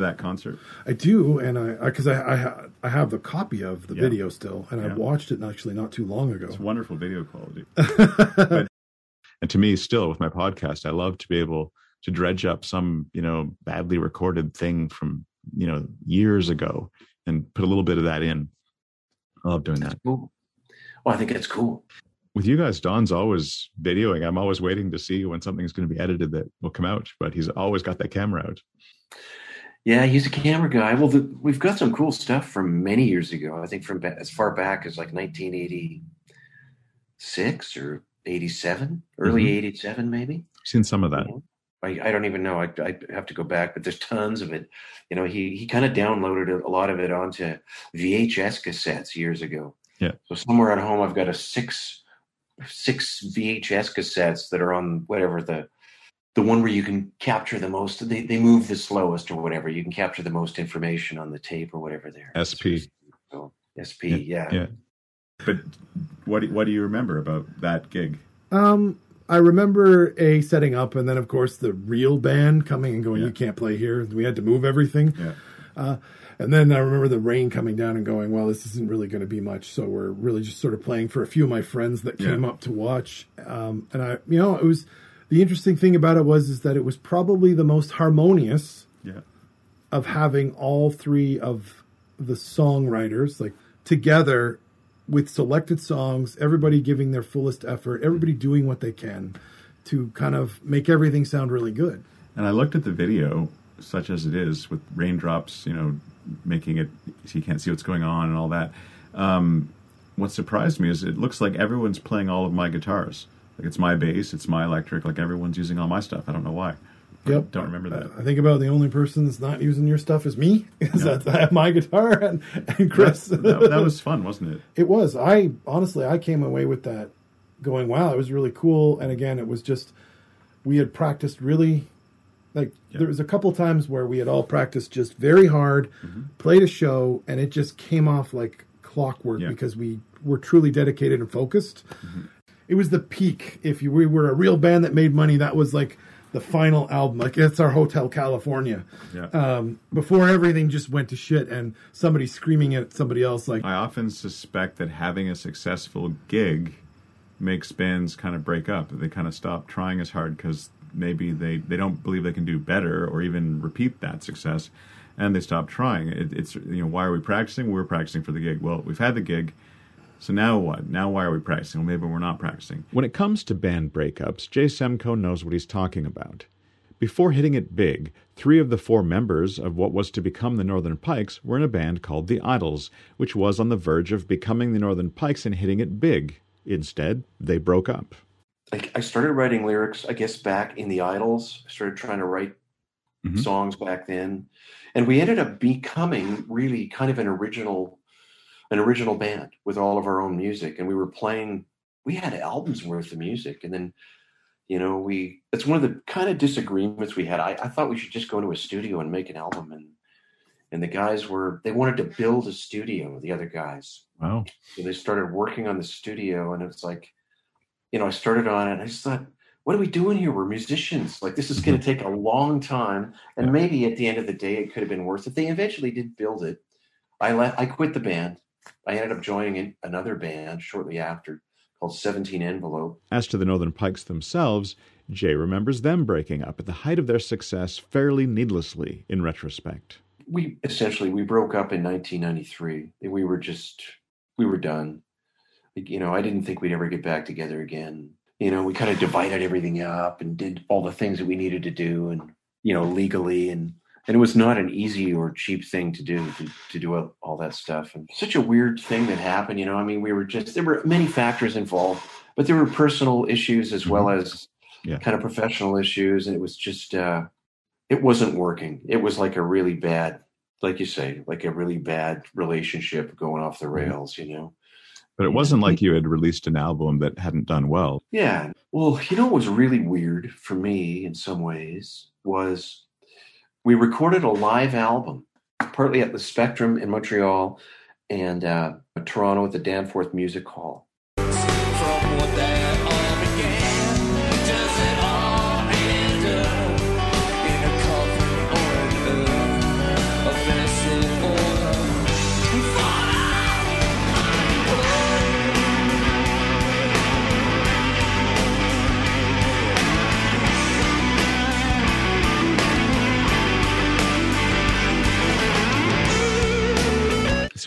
That concert? I do, and I because I I, ha- I have the copy of the Yeah. video still, and I watched it actually not too long ago. It's wonderful video quality. [laughs] But- and to me, still with my podcast, I love to be able to dredge up some, you know, badly recorded thing from, you know, years ago and put a little bit of that in. I love doing that. Cool. Well, I think it's cool. With you guys, Don's always videoing. I'm always waiting to see when something's going to be edited that will come out, but he's always got that camera out. Yeah, he's a camera guy. Well, the, we've got some cool stuff from many years ago. I think from ba- as far back as like 1986 or 87, early Mhm. 87, maybe. Seen some of that. I, I don't even know. I, I have to go back, but there's tons of it. You know, he he kind of downloaded a lot of it onto VHS cassettes years ago. Yeah. So somewhere at home, I've got a six six VHS cassettes that are on whatever the the one where you can capture the most. They they move the slowest or whatever. You can capture the most information on the tape or whatever. There. SP. So SP, yeah. Yeah. But what do, what do you remember about that gig? Um, I remember a setting up, and then of course the real band coming and going. You can't play here. We had to move everything. Yeah. Uh, and then I remember the rain coming down and going, well, this isn't really going to be much. So we're really just sort of playing for a few of my friends that Yeah. came up to watch. Um, and I, you know, it was the interesting thing about it was is that it was probably the most harmonious Yeah. of having all three of the songwriters like together with selected songs, everybody giving their fullest effort, everybody doing what they can to kind of make everything sound really good. And I looked at the video, such as it is, with raindrops, you know, making it so you can't see what's going on and all that. Um, what surprised me is it looks like everyone's playing all of my guitars. Like it's my bass, it's my electric. Like everyone's using all my stuff. I don't know why. Yep. Don't remember that. I think about the only person that's not using your stuff is me. [laughs] Is that I have my guitar [laughs] and, and Chris. That, that, that [laughs] was fun, wasn't it? It was. I honestly, I came away with that going, wow, it was really cool. And again, it was just, we had practiced really, like, there was a couple times where we had all practiced just very hard, Mm-hmm. played a show, and it just came off like clockwork because we were truly dedicated and focused. Mm-hmm. It was the peak. If you, we were a real band that made money, that was like the final album. Like, it's our Hotel California. Yeah. Um, before everything just went to shit and somebody screaming at somebody else like, I often suspect that having a successful gig makes bands kind of break up. They kind of stop trying as hard because maybe they, they don't believe they can do better or even repeat that success, and they stop trying. It, it's you know why are we practicing? We're practicing for the gig. Well, we've had the gig. So now what? Now why are we practicing? Well, maybe we're not practicing. When it comes to band breakups, Jay Semko knows what he's talking about. Before hitting it big, three of the four members of what was to become the Northern Pikes were in a band called the Idols, which was on the verge of becoming the Northern Pikes and hitting it big. Instead, they broke up. Like I started writing lyrics, I guess back in the Idols. I started trying to write Mm-hmm. songs back then, and we ended up becoming really kind of an original, an original band with all of our own music, and we were playing. We had albums worth of music, and then, you know, we. It's one of the kind of disagreements we had. I, I thought we should just go to a studio and make an album, and and the guys were they wanted to build a studio. The other guys, Wow. so they started working on the studio, and it's like, you know, I started on it. And I just thought, what are we doing here? We're musicians. Like this is going to mm-hmm. take a long time, and maybe at the end of the day, it could have been worth it. They eventually did build it. I left. I quit the band. I ended up joining another band shortly after called Seventeen Envelope. As to the Northern Pikes themselves, Jay remembers them breaking up at the height of their success fairly needlessly in retrospect. We essentially we broke up in 1993. We were just we were done. You know, I didn't think we'd ever get back together again. You know, we kind of divided everything up and did all the things that we needed to do, and you know, legally and and it was not an easy or cheap thing to do to, to do all- all that stuff and such a weird thing that happened you know i mean we were just there were many factors involved but there were personal issues as well as Yeah. kind of professional issues and it was just uh it wasn't working it was like a really bad like you say like a really bad relationship going off the rails you know But it wasn't like you had released an album that hadn't done well. Yeah. Well, you know what was really weird for me in some ways was we recorded a live album, partly at the Spectrum in Montreal and uh, Toronto at the Danforth Music Hall.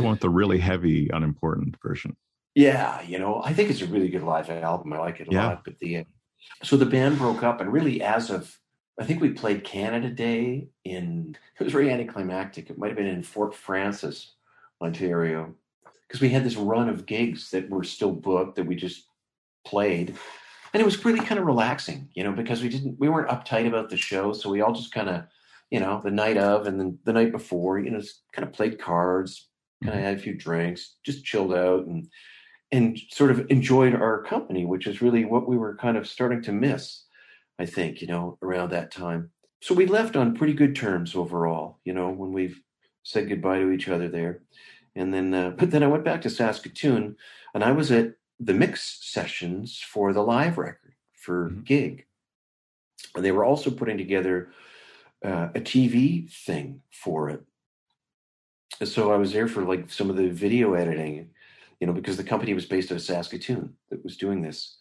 Want the really heavy, unimportant version. Yeah, you know, I think it's a really good live album. I like it a Yeah. lot. But the uh, so the band broke up, and really, as of I think we played Canada Day in it was very anticlimactic. It might have been in Fort Frances, Ontario, because we had this run of gigs that were still booked that we just played, and it was really kind of relaxing, you know, because we didn't we weren't uptight about the show, so we all just kind of you know the night of and then the night before, you know, just kind of played cards, kind of had a few drinks, just chilled out and and sort of enjoyed our company, which is really what we were kind of starting to miss, I think, you know, around that time. So we left on pretty good terms overall, you know, when we've said goodbye to each other there. And then, uh, [laughs] but then I went back to Saskatoon and I was at the mix sessions for the live record for gig. And they were also putting together uh, a TV thing for it. So I was there for like some of the video editing, you know, because the company was based out of Saskatoon that was doing this.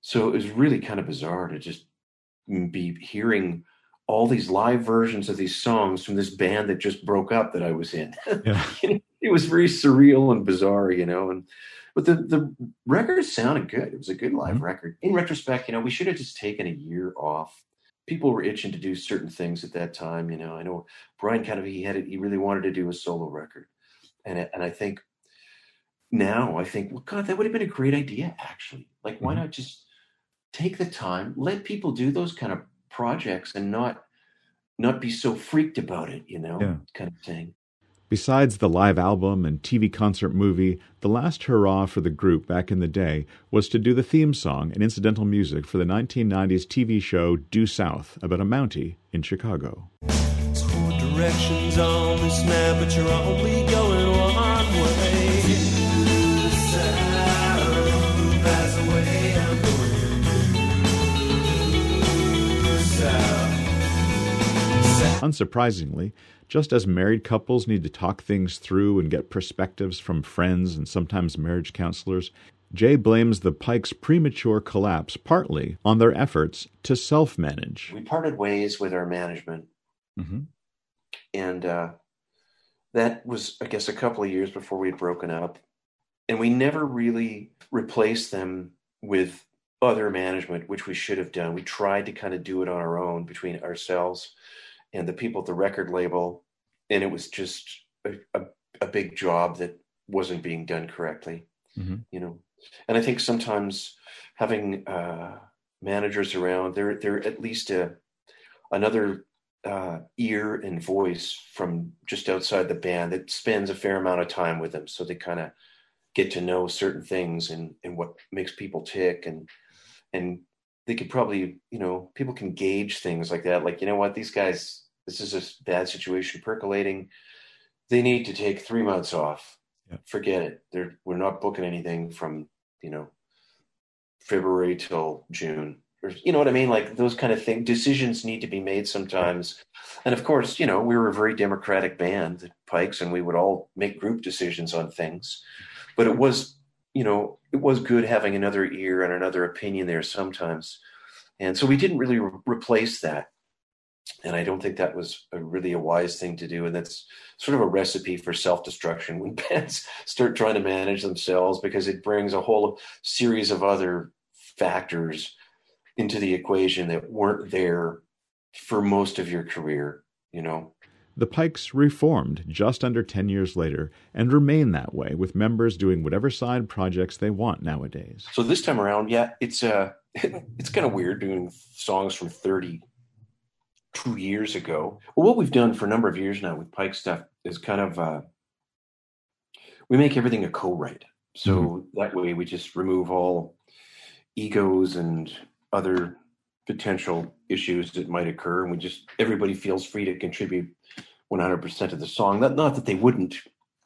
So it was really kind of bizarre to just mm, be hearing all these live versions of these songs from this band that just broke up that I was in. [laughs] Yeah. it was very surreal and bizarre, you know. And but the the record sounded good. It was a good live mm-hmm. record. In retrospect, you know, we should have just taken a year off. People were itching to do certain things at that time. You know, I know Bryan kind of he had it. He really wanted to do a solo record, and and I think now I think, well, God, that would have been a great idea. Actually, like, why mm-hmm. not just take the time, let people do those kind of projects, and not not be so freaked about it. You know, Yeah. kind of thing. Besides the live album and TV concert movie, the last hurrah for the group back in the day was to do the theme song and incidental music for the 1990s TV show Due South about a Mountie in Chicago. Four directions on this map, but you're only going one way. South, that's the way I'm going. South. Unsurprisingly, just as married couples need to talk things through and get perspectives from friends and sometimes marriage counselors, Jay blames the Pikes' premature collapse partly on their efforts to self manage. We parted ways with our management, Mhm. and uh, that was, I guess, a couple of years before we'd broken up, and we never really replaced them with other management, which we should have done. We tried to kind of do it on our own between ourselves and the people at the record label, and it was just a, a, a big job that wasn't being done correctly Mhm. you know and i think sometimes having uh managers around they're they're at least a another uh ear and voice from just outside the band that spends a fair amount of time with them so they kind of get to know certain things and and what makes people tick and and they could probably you know people can gauge things like that. Like you know what? These guys this is a bad situation percolating. They need to take three months off. Forget it. They're we're not booking anything from you know february till june. Or you know what i mean? Like those kind of things decisions need to be made sometimes. And of course you know we were a very democratic band the pikes and we would all make group decisions on things. But it was you know it was good having another ear and another opinion there sometimes and so we didn't really re- replace that and I don't think that was a really a wise thing to do. And that's sort of a recipe for self destruction when [laughs] bands start trying to manage themselves because it brings a whole series of other factors into the equation that weren't there for most of your career, you know. The Pikes reformed just under 10 years later and remain that way, with members doing whatever side projects they want nowadays. So this time around, yeah, it's uh [laughs] it's kind of weird doing songs from 32 years ago. Well, what we've done for a number of years now with Pike stuff is kind of uh we make everything a co-write. So that way we just remove all egos and other potential issues that might occur and we just everybody feels free to contribute 100% of the song. Not not that they wouldn't,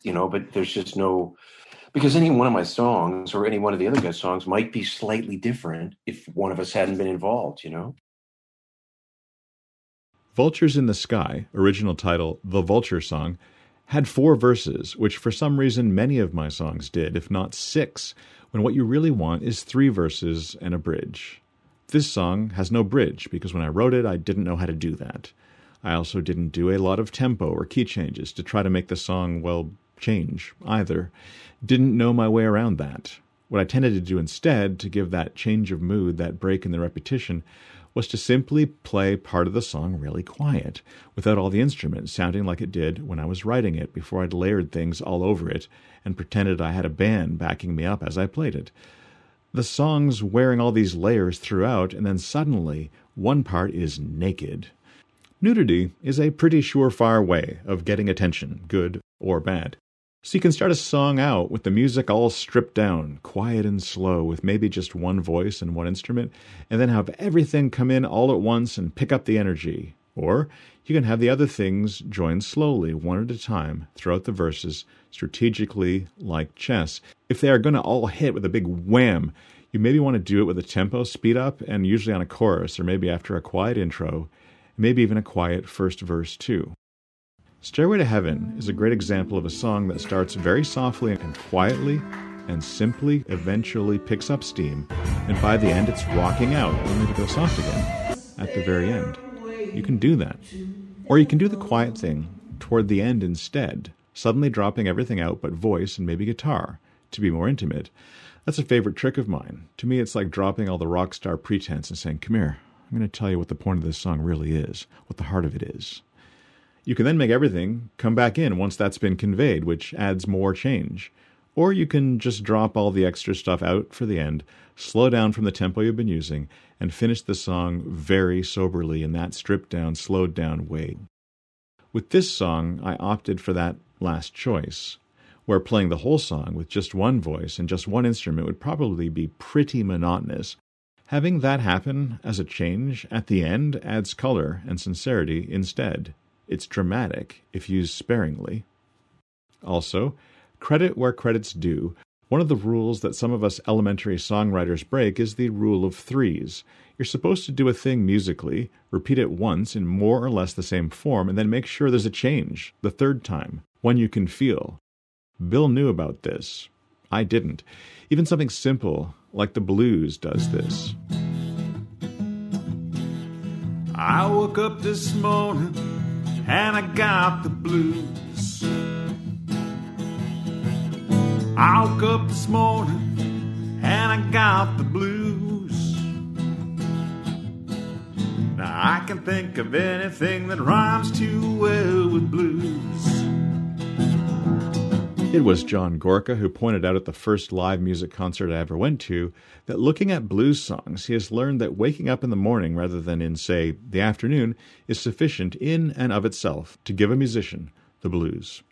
you know, but there's just no because any one of my songs or any one of the other guys' songs might be slightly different if one of us hadn't been involved, you know? Vultures in the Sky, original title The Vulture Song, had four verses, which for some reason many of my songs did, if not six, when what you really want is three verses and a bridge. This song has no bridge because when I wrote it, I didn't know how to do that. I also didn't do a lot of tempo or key changes to try to make the song, well, change either. Didn't know my way around that. What I tended to do instead, to give that change of mood, that break in the repetition, was to simply play part of the song really quiet, without all the instruments sounding like it did when I was writing it before I'd layered things all over it and pretended I had a band backing me up as I played it. The song's wearing all these layers throughout, and then suddenly one part is naked. Nudity is a pretty surefire way of getting attention, good or bad. So you can start a song out with the music all stripped down, quiet and slow, with maybe just one voice and one instrument, and then have everything come in all at once and pick up the energy. Or you can have the other things join slowly, one at a time, throughout the verses, strategically like chess. If they are going to all hit with a big wham, you maybe want to do it with a tempo speed up and usually on a chorus or maybe after a quiet intro, maybe even a quiet first verse too. Stairway to Heaven is a great example of a song that starts very softly and quietly and simply eventually picks up steam, and by the end it's rocking out, only to go soft again at the very end. You can do that. Or you can do the quiet thing toward the end instead, suddenly dropping everything out but voice and maybe guitar to be more intimate. That's a favorite trick of mine. To me, it's like dropping all the rock star pretense and saying, Come here, I'm going to tell you what the point of this song really is, what the heart of it is. You can then make everything come back in once that's been conveyed, which adds more change. Or you can just drop all the extra stuff out for the end, slow down from the tempo you've been using, and finish the song very soberly in that stripped down, slowed down way. With this song, I opted for that last choice, where playing the whole song with just one voice and just one instrument would probably be pretty monotonous. Having that happen as a change at the end adds color and sincerity instead. It's dramatic if used sparingly. Also, credit where credit's due. One of the rules that some of us elementary songwriters break is the rule of threes. You're supposed to do a thing musically, repeat it once in more or less the same form, and then make sure there's a change the third time, one you can feel. Bill knew about this. I didn't. Even something simple like the blues does this. I woke up this morning and I got the blues. I woke up this morning and I got the blues. Now I can think of anything that rhymes too well with blues. It was John Gorka who pointed out at the first live music concert I ever went to that looking at blues songs, he has learned that waking up in the morning rather than in, say, the afternoon is sufficient in and of itself to give a musician the blues.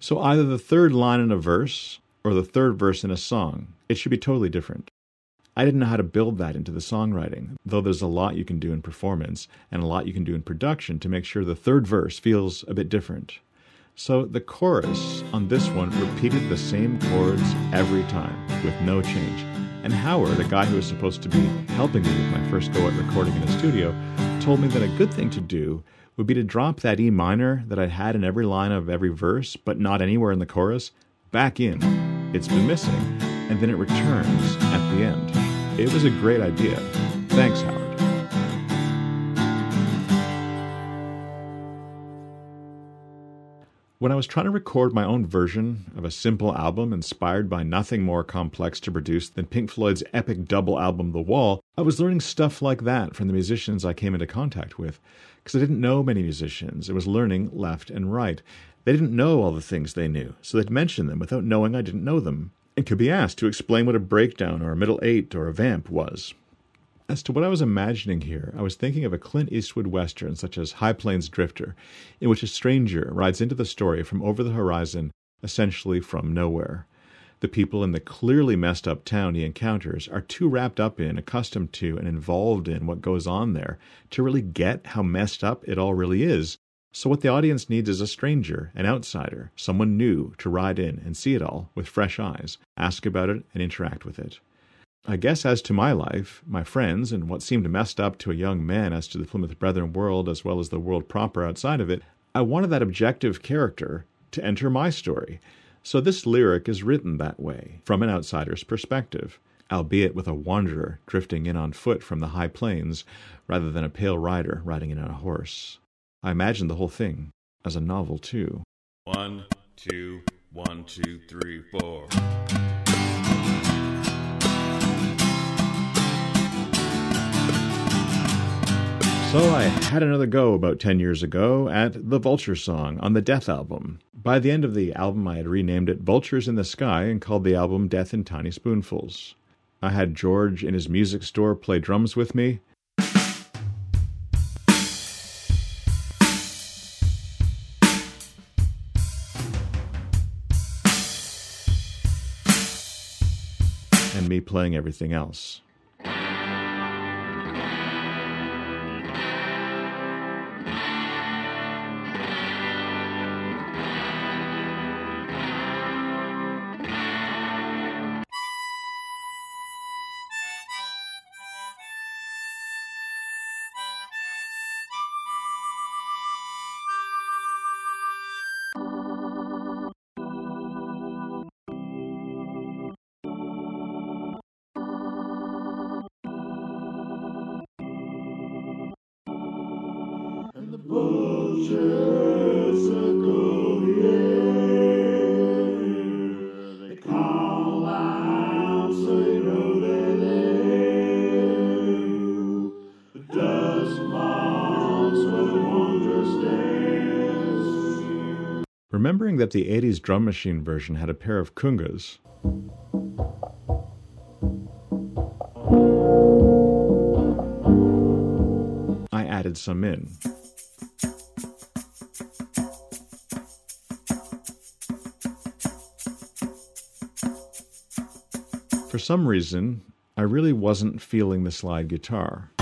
So either the third line in a verse or the third verse in a song, it should be totally different. I didn't know how to build that into the songwriting, though there's a lot you can do in performance and a lot you can do in production to make sure the third verse feels a bit different. So the chorus on this one repeated the same chords every time with no change. And Howard, a guy who was supposed to be helping me with my first go at recording in a studio, told me that a good thing to do would be to drop that E minor that I'd had in every line of every verse, but not anywhere in the chorus, back in. It's been missing, and then it returns at the end. It was a great idea. Thanks, Howard. When I was trying to record my own version of a simple album inspired by nothing more complex to produce than Pink Floyd's epic double album The Wall, I was learning stuff like that from the musicians I came into contact with. because I didn't know many musicians and was learning left and right. They didn't know all the things they knew, so they'd mention them without knowing I didn't know them, and could be asked to explain what a breakdown or a middle eight or a vamp was. As to what I was imagining here, I was thinking of a Clint Eastwood western such as High Plains Drifter, in which a stranger rides into the story from over the horizon, essentially from nowhere. The people in the clearly messed up town he encounters are too wrapped up in, accustomed to, and involved in what goes on there to really get how messed up it all really is. So, what the audience needs is a stranger, an outsider, someone new to ride in and see it all with fresh eyes, ask about it, and interact with it. I guess as to my life, my friends, and what seemed messed up to a young man as to the Plymouth Brethren world as well as the world proper outside of it, I wanted that objective character to enter my story. So this lyric is written that way, from an outsider's perspective, albeit with a wanderer drifting in on foot from the high plains, rather than a pale rider riding in on a horse. I imagined the whole thing as a novel, too. One, two, one, two, three, four. So I had another go about 10 years ago at The Vulture Song on the Death album. By the end of the album, I had renamed it Vultures in the Sky and called the album Death in Tiny Spoonfuls. I had George in his music store play drums with me. And me playing everything else. The 80s drum machine version had a pair of congas, I added some in. For some reason, I really wasn't feeling the slide guitar.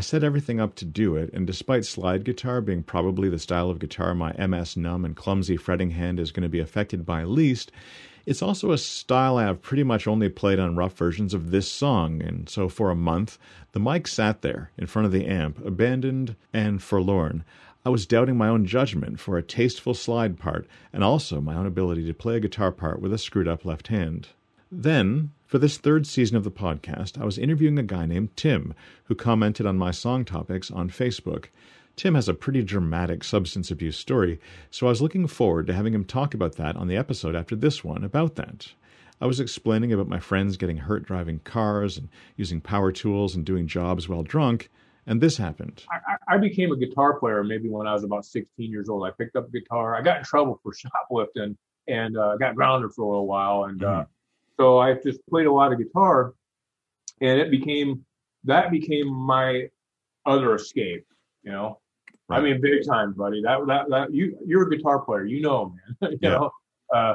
I set everything up to do it, and despite slide guitar being probably the style of guitar my MS numb and clumsy fretting hand is going to be affected by least, it's also a style I have pretty much only played on rough versions of this song, and so for a month, the mic sat there in front of the amp, abandoned and forlorn. I was doubting my own judgment for a tasteful slide part, and also my own ability to play a guitar part with a screwed up left hand. Then, for this third season of the podcast, I was interviewing a guy named Tim who commented on my song topics on Facebook. Tim has a pretty dramatic substance abuse story, so I was looking forward to having him talk about that on the episode after this one about that. I was explaining about my friends getting hurt driving cars and using power tools and doing jobs while drunk, and this happened. I, I became a guitar player maybe when I was about 16 years old. I picked up a guitar. I got in trouble for [laughs] shoplifting and uh, got grounded for a little while. And uh, so I just played a lot of guitar, and it became that became my other escape. You know, I mean, big time, buddy. That that that you you're a guitar player. You know, man. [laughs] you Yeah. know. Uh,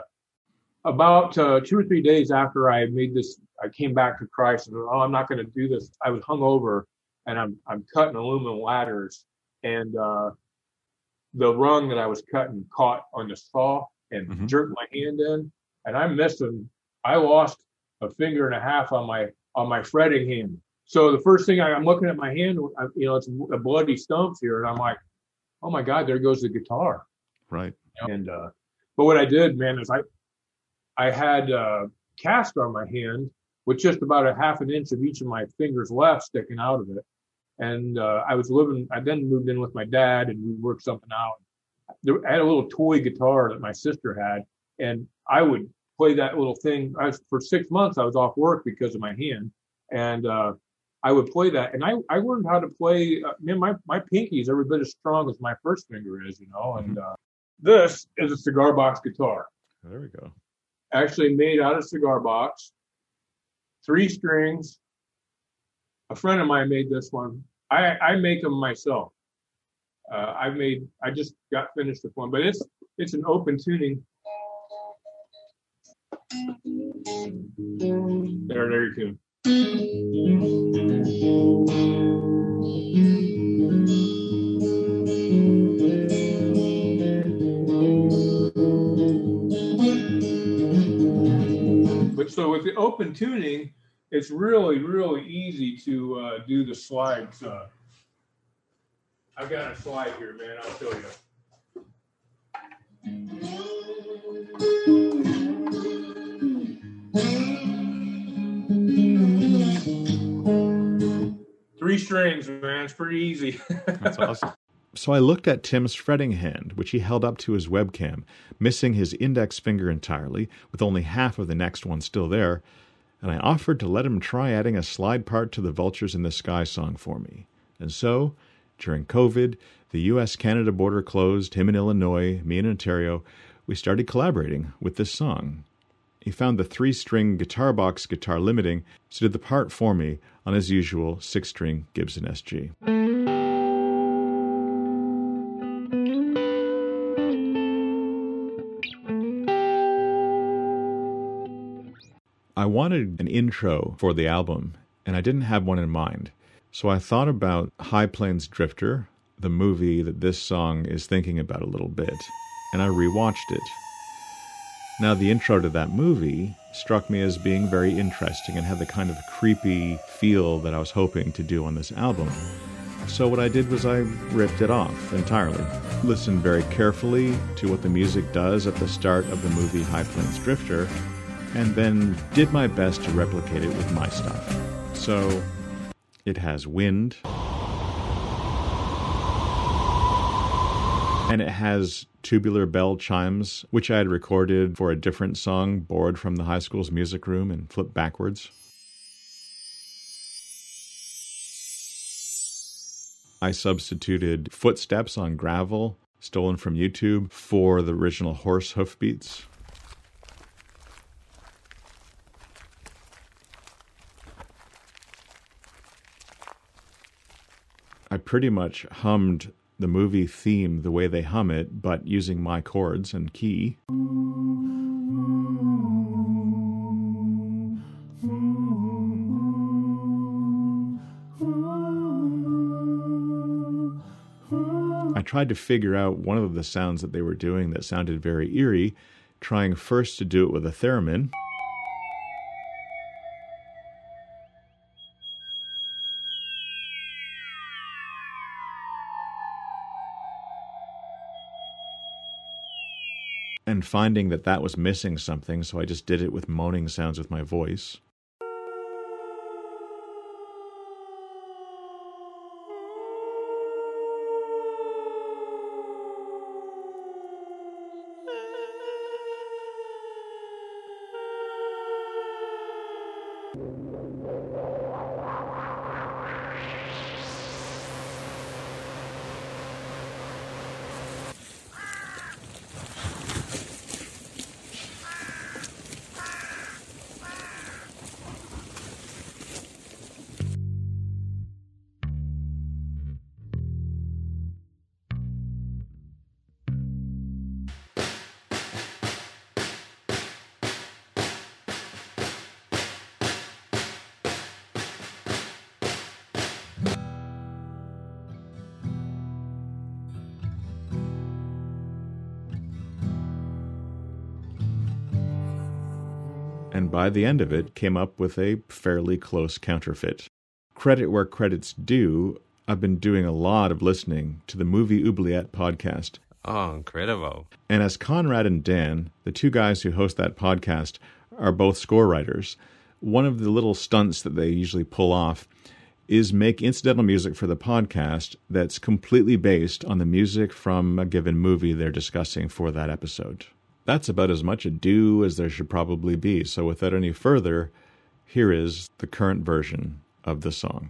about uh, two or three days after I made this, I came back to Christ and oh, I'm not going to do this. I was hungover and I'm I'm cutting aluminum ladders and uh, the rung that I was cutting caught on the saw and jerked my hand in and I missed him. I lost a finger and a half on my on my fretting hand. So the first thing I, I'm looking at my hand, I- you know, it's a bloody stump here, and I'm like, oh my god, there goes the guitar. Right. And uh, but what I did, man, is I I had uh, cast on my hand with just about a half an inch of each of my fingers left sticking out of it. and uh, I was living. I then moved in with my dad, and we worked something out. There, I had a little toy guitar that my sister had, and I would play that little thing. I was, for six months, I was off work because of my hand, and uh, I would play that. And I, I learned how to play. Uh, man, my my pinky is every bit as strong as my first finger is, you know. And uh, this is a cigar box guitar, There we go. actually made out of cigar box, three strings. A friend of mine made this one. I I make them myself. Uh, I made. I just got finished with one, but it's it's an open tuning. There, there you go. But so with the open tuning, it's really, really easy to uh, do the slides. Uh, I've got a slide here, man. I'll show you. Three strings, man. It's pretty easy. [laughs] That's awesome. So I looked at Tim's fretting hand, which he held up to his webcam, missing his index finger entirely, with only half of the next one still there, and I offered to let him try adding a slide part to the Vultures in the Sky song for me. And so, during COVID, the US Canada border closed, him in Illinois, me in Ontario, we started collaborating with this song. He found the three string guitar box guitar limiting, so did the part for me on his usual six string Gibson SG. I wanted an intro for the album, and I didn't have one in mind. So I thought about High Plains Drifter, the movie that this song is thinking about a little bit, and I rewatched it. Now, the intro to that movie struck me as being very interesting and had the kind of creepy feel that I was hoping to do on this album. So, what I did was I ripped it off entirely. Listened very carefully to what the music does at the start of the movie High Plains Drifter, and then did my best to replicate it with my stuff. So, it has wind, and it has tubular bell chimes, which I had recorded for a different song, borrowed from the high school's music room and flipped backwards. I substituted footsteps on gravel, stolen from YouTube, for the original horse hoof beats. I pretty much hummed the movie theme the way they hum it, but using my chords and key. I tried to figure out one of the sounds that they were doing that sounded very eerie, trying first to do it with a theremin. And finding that that was missing something, so I just did it with moaning sounds with my voice. and by the end of it came up with a fairly close counterfeit. Credit where credit's due, I've been doing a lot of listening to the Movie Oubliette podcast. Oh, incredible. And as Conrad and Dan, the two guys who host that podcast, are both score writers, one of the little stunts that they usually pull off is make incidental music for the podcast that's completely based on the music from a given movie they're discussing for that episode. That's about as much ado as there should probably be. So, without any further, here is the current version of the song.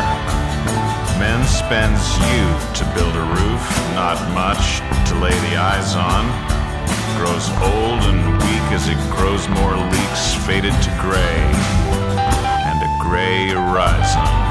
spends you to build a roof, not much to lay the eyes on. Grows old and weak as it grows more leaks, faded to gray, and a gray horizon.